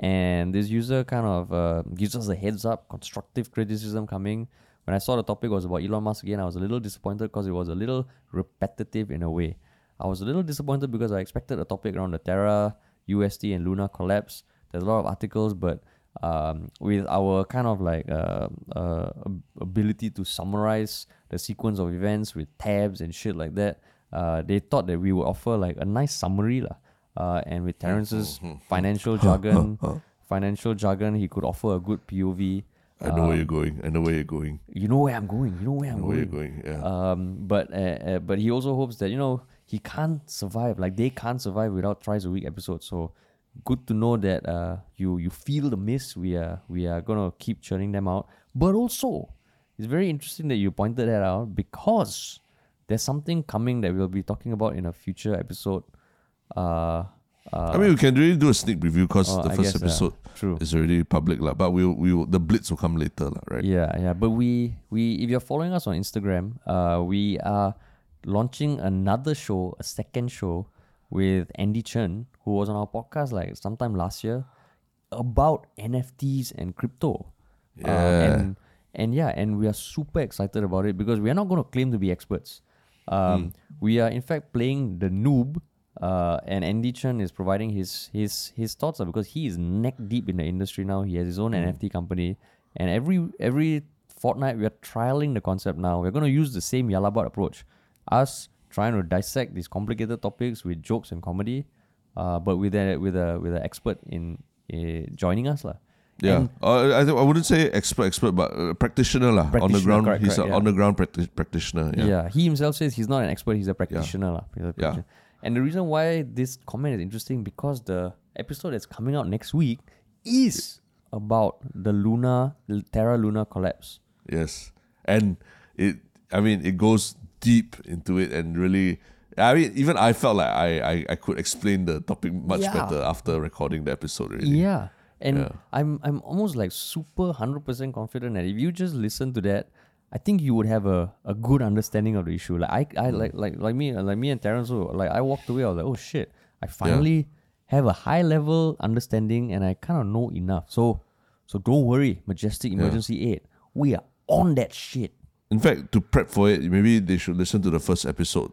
And this user kind of uh, gives us a heads up, constructive criticism coming. When I saw the topic was about Elon Musk again, I was a little disappointed because it was a little repetitive in a way. I was a little disappointed because I expected a topic around the Terra, USD, and Luna collapse. There's a lot of articles, but um, with our kind of like uh, uh, ability to summarize the sequence of events with tabs and shit like that, uh, they thought that we would offer like a nice summary lah. Uh, and with Terrence's financial jargon, financial jargon, he could offer a good POV. I know where you're going. I know where you're going. You know where I'm going. You know where I I'm know where you're going. going. Yeah. Um, but uh, uh, but he also hopes that you know he can't survive. Like they can't survive without thrice a week episodes. So good to know that uh, you you feel the miss. We are we are gonna keep churning them out. But also, it's very interesting that you pointed that out because there's something coming that we'll be talking about in a future episode. Uh, uh, I mean, we can really do a sneak preview because oh, the I first guess, yeah. episode true. is already public, lah. But we'll we will the blitz will come later, lah. Right? Yeah, yeah. But we we if you're following us on Instagram, uh, we are launching another show, a second show with Andy Chen, who was on our podcast like sometime last year, about NFTs and crypto. Uh, Yeah. and and yeah, and we are super excited about it because we are not going to claim to be experts. Um, We are in fact playing the noob, uh, and Andy Chen is providing his his his thoughts uh, because he is neck deep in the industry now. He has his own NFT company, and every every fortnight we are trialing the concept now. We're going to use the same Yalabat approach, us trying to dissect these complicated topics with jokes and comedy, uh, but with a with a with an expert in uh, joining us lah. Yeah, uh, I I wouldn't say expert, expert, but uh, practitioner lah. on the ground, correct, he's an yeah. on the ground practi- practitioner. Yeah. Yeah. he himself says he's not an expert, he's a practitioner. lah. He's a Yeah. And the reason why this comment is interesting because the episode that's coming out next week is about the Luna Terra Luna collapse. Yes, and it. I mean, it goes deep into it and really. I mean, even I felt like I I, I could explain the topic much Yeah. better after recording the episode. Really. Yeah. And Yeah. I'm I'm almost like super hundred percent confident that if you just listen to that, I think you would have a, a good understanding of the issue. Like I, I Hmm. like like like me like me and Terrence who like I walked away, I was like, oh shit, I finally have a high level understanding and I kind of know enough. So so don't worry, Majestic Emergency 8. We are on that shit. In fact, to prep for it, maybe they should listen to the first episode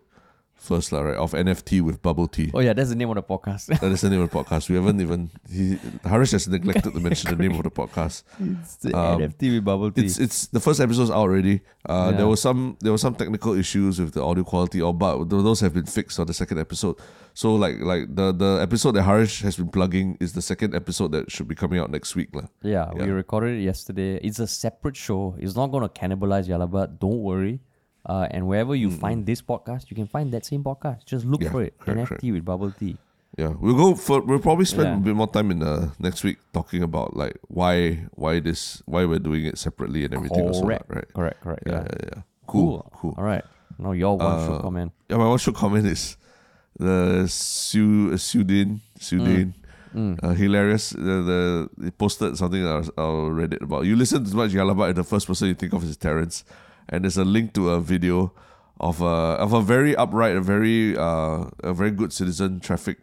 first, lah, right? Of NFT with bubble tea. Oh yeah, that's the name of the podcast. That is the name of the podcast. We haven't even he, Harish has neglected to mention the name of the podcast. it's the Um, NFT with bubble tea. It's it's the first episode's out already. Uh, Yeah. There was some there were some technical issues with the audio quality, or but those have been fixed on the second episode. So like like the the episode that Harish has been plugging is the second episode that should be coming out next week, lah. Yeah, we recorded it yesterday. It's a separate show. It's not going to cannibalize Yalabat. Don't worry. Uh, and wherever you find this podcast, you can find that same podcast. Just look Yeah, for it. correct, NFT with bubble tea. Yeah, we'll go for we'll probably spend Yeah. a bit more time in the next week talking about like why why this why we're doing it separately and everything. Correct. right? Correct. Correct. Yeah, Yeah. yeah, yeah. Cool, cool. All right. Now your one Shiok Uh, comment. Yeah, my one Shiok comment is the Su uh, Pseudein Pseudein. Mm. Uh, hilarious. The, the he posted something on our Reddit about. You listen to much Yalabat, and the first person you think of is Terrence, and there's a link to a video of a of a very upright, a very uh, a very good citizen traffic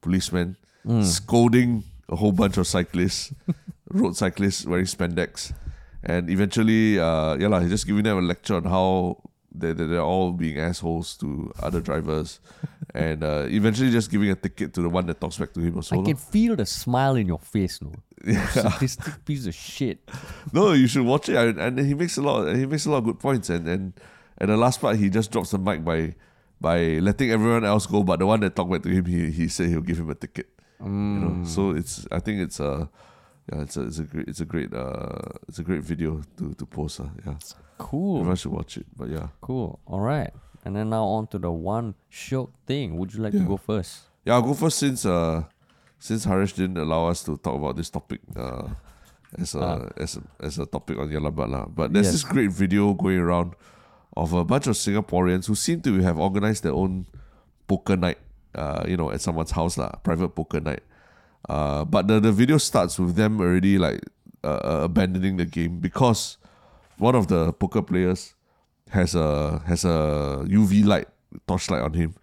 policeman Mm. scolding a whole bunch of cyclists, road cyclists wearing spandex, and eventually, uh, yeah, lah, he's just giving them a lecture on how they they- they're all being assholes to other drivers, and uh, eventually just giving a ticket to the one that talks back to him or so. I can feel the smile in your face, no. You sadistic piece of shit. No, you should watch it, and, and he makes a lot. He makes a lot of good points, and and and the last part he just drops the mic by by letting everyone else go, but the one that talked back to him, he he said he'll give him a ticket. You know, so it's I think it's a yeah, it's a it's a great it's a great uh it's a great video to to post. Uh, yeah, Cool. everyone should watch it. But yeah, Cool. All right. And then now on to the one Shiok thing. Would you like to go first? yeah, I'll go first since uh since Harish didn't allow us to talk about this topic uh as a Ah. as a as a topic on Yalabat lah. But there's Yes. this great video going around of a bunch of Singaporeans who seem to have organized their own poker night, uh, you know, at someone's house lah, private poker night. Uh, but the, the video starts with them already like uh, uh, abandoning the game because one of the poker players has a has a UV light torchlight on him,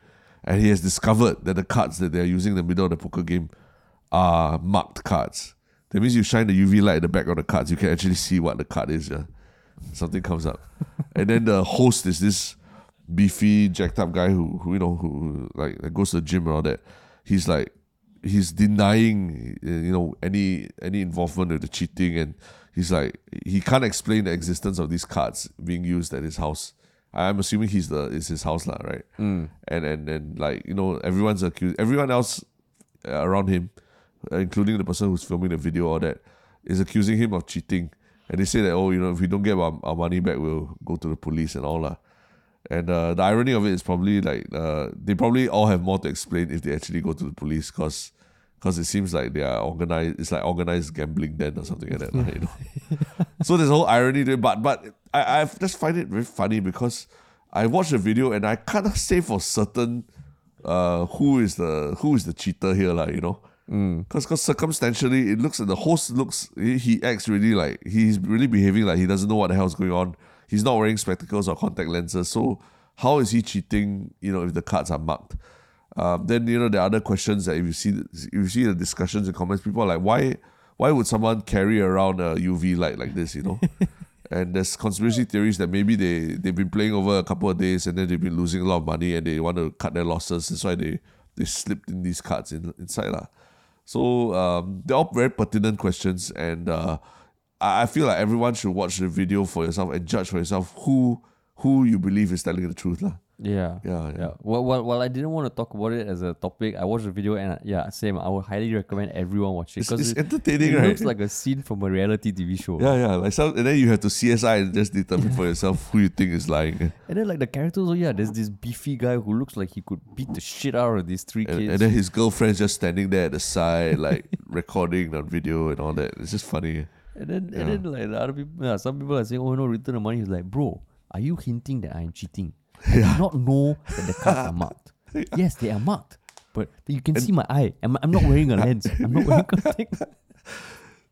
and he has discovered that the cards that they're using in the middle of the poker game are marked cards. That means you shine the UV light at the back of the cards, you can actually see what the card is. Yeah, something comes up, and then the host is this beefy, jacked up guy who, who you know who like goes to the gym and all that. He's like he's denying you know any any involvement with the cheating and he's like he can't explain the existence of these cards being used at his house. I'm assuming he's the is his house lah right? And and and like you know everyone's accused everyone else uh, around him including the person who's filming the video all that is accusing him of cheating. And they say that oh you know if we don't get our, our money back we'll go to the police and all lah. And uh, the irony of it is probably like uh, they probably all have more to explain if they actually go to the police because it seems like they are organized. It's like organized gambling then or something like that. you know. so there's a whole irony there, but but I I just find it very funny because I watched the video and I can't say for certain uh, who is the who is the cheater here, like you know. Because because circumstantially, it looks like the host looks he, he acts really like he's really behaving like he doesn't know what the hell's going on. He's not wearing spectacles or contact lenses. So how is he cheating? You know, if the cards are marked. Um, then you know the other questions that if you see if you see the discussions and comments, people are like, why why would someone carry around a UV light like this? You know. And there's conspiracy theories that maybe they, they've been playing over a couple of days and then they've been losing a lot of money and they want to cut their losses. That's why they, they slipped in these cards in, inside. lah. So um, they're all very pertinent questions, and uh, I I feel like everyone should watch the video for yourself and judge for yourself who who you believe is telling the truth. lah. Yeah. Yeah, yeah. Yeah. Well, well, well, I didn't want to talk about it as a topic. I watched the video and uh, yeah, same. I would highly recommend everyone watch it It's, because it's it, entertaining, it right? looks like a scene from a reality TV show. yeah, yeah. Like some, and then you have to CSI and just determine for yourself who you think is lying. And then like the characters, oh yeah, there's this beefy guy who looks like he could beat the shit out of these three And, kids. and then his girlfriend's just standing there at the side, like recording on video and all that. It's just funny. And then, Yeah. and then like the other people, yeah, some people are saying, "Oh no, return the money." He's like, "Bro, are you hinting that I am cheating? Do not know that the cards are marked. Yes, they are marked, but you can see my eye. I'm, I'm not wearing a lens. I'm not wearing contact.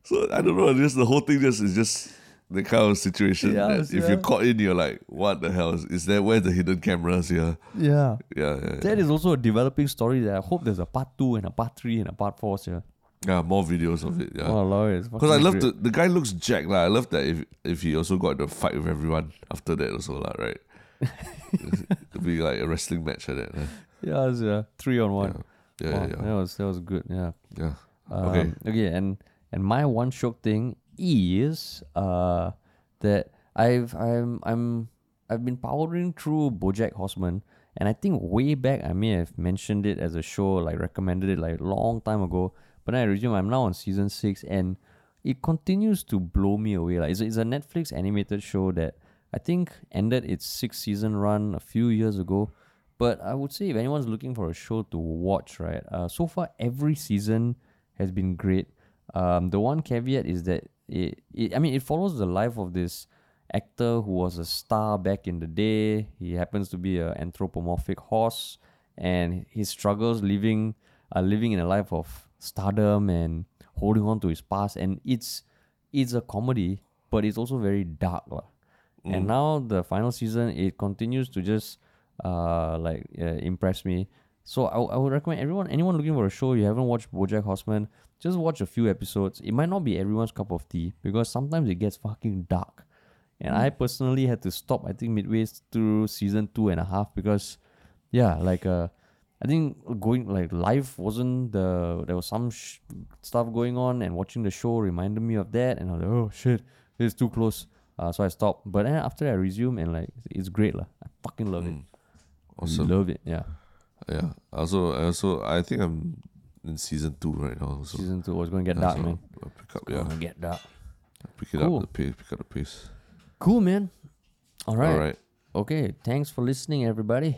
So I don't know. Just the whole thing just is just the kind of situation Yeah, that if yeah. you're caught in, you're like, what the hell is, is there? Where's the hidden cameras here? Yeah." Yeah, yeah, yeah. That is also a developing story that I hope there's a part two and a part three and a part four. Yeah. Yeah, more videos of it. Yeah. Oh, Lord, Because I love the the guy looks jacked lah. I love that if if he also got a fight with everyone after that also lah, right? It'd be like a wrestling match like that. huh? Yeah, it's uh, three on one. Yeah, Wow, yeah, yeah. That was that was good. Yeah. yeah. Um, Okay. Okay. And and my one Shiok thing is uh that I've I'm I'm I've been powering through BoJack Horseman, and I think way back I may have mentioned it as a show, like recommended it like long time ago. But I resume. I'm now on season six, and it continues to blow me away. Like it's, a- it's a Netflix animated show that I think ended its sixth season run a few years ago. But I would say if anyone's looking for a show to watch, right? Uh, so far every season has been great. Um, the one caveat is that it, it, I mean, it follows the life of this actor who was a star back in the day. He happens to be an anthropomorphic horse, and he struggles living, uh, living in a life of stardom and holding on to his past. And it's, it's a comedy, but it's also very dark, lah. And now the final season, it continues to just, uh, like uh, impress me. So I, I would recommend everyone, anyone looking for a show you haven't watched BoJack Horseman, just watch a few episodes. It might not be everyone's cup of tea because sometimes it gets fucking dark. And I personally had to stop. I think midway through season two and a half because, yeah, like uh, I think going like live wasn't the there was some sh- stuff going on and watching the show reminded me of that and I was like oh shit it's too close uh, so I stopped but then after that I resumed and like it's great lah I fucking love it Awesome. love it yeah Yeah. Also, I also, I think I'm in season two right now. So season two I was gonna get yeah, dark man I'll pick up. Yeah, gonna get dark pick it Cool. up the pace. Pick up the pace. cool man all right All right. okay thanks for listening everybody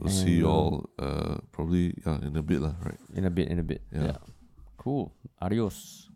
We'll see you And, uh, all uh, probably yeah, in a bit, lah. Right. in a bit in a bit Yeah. yeah. cool adios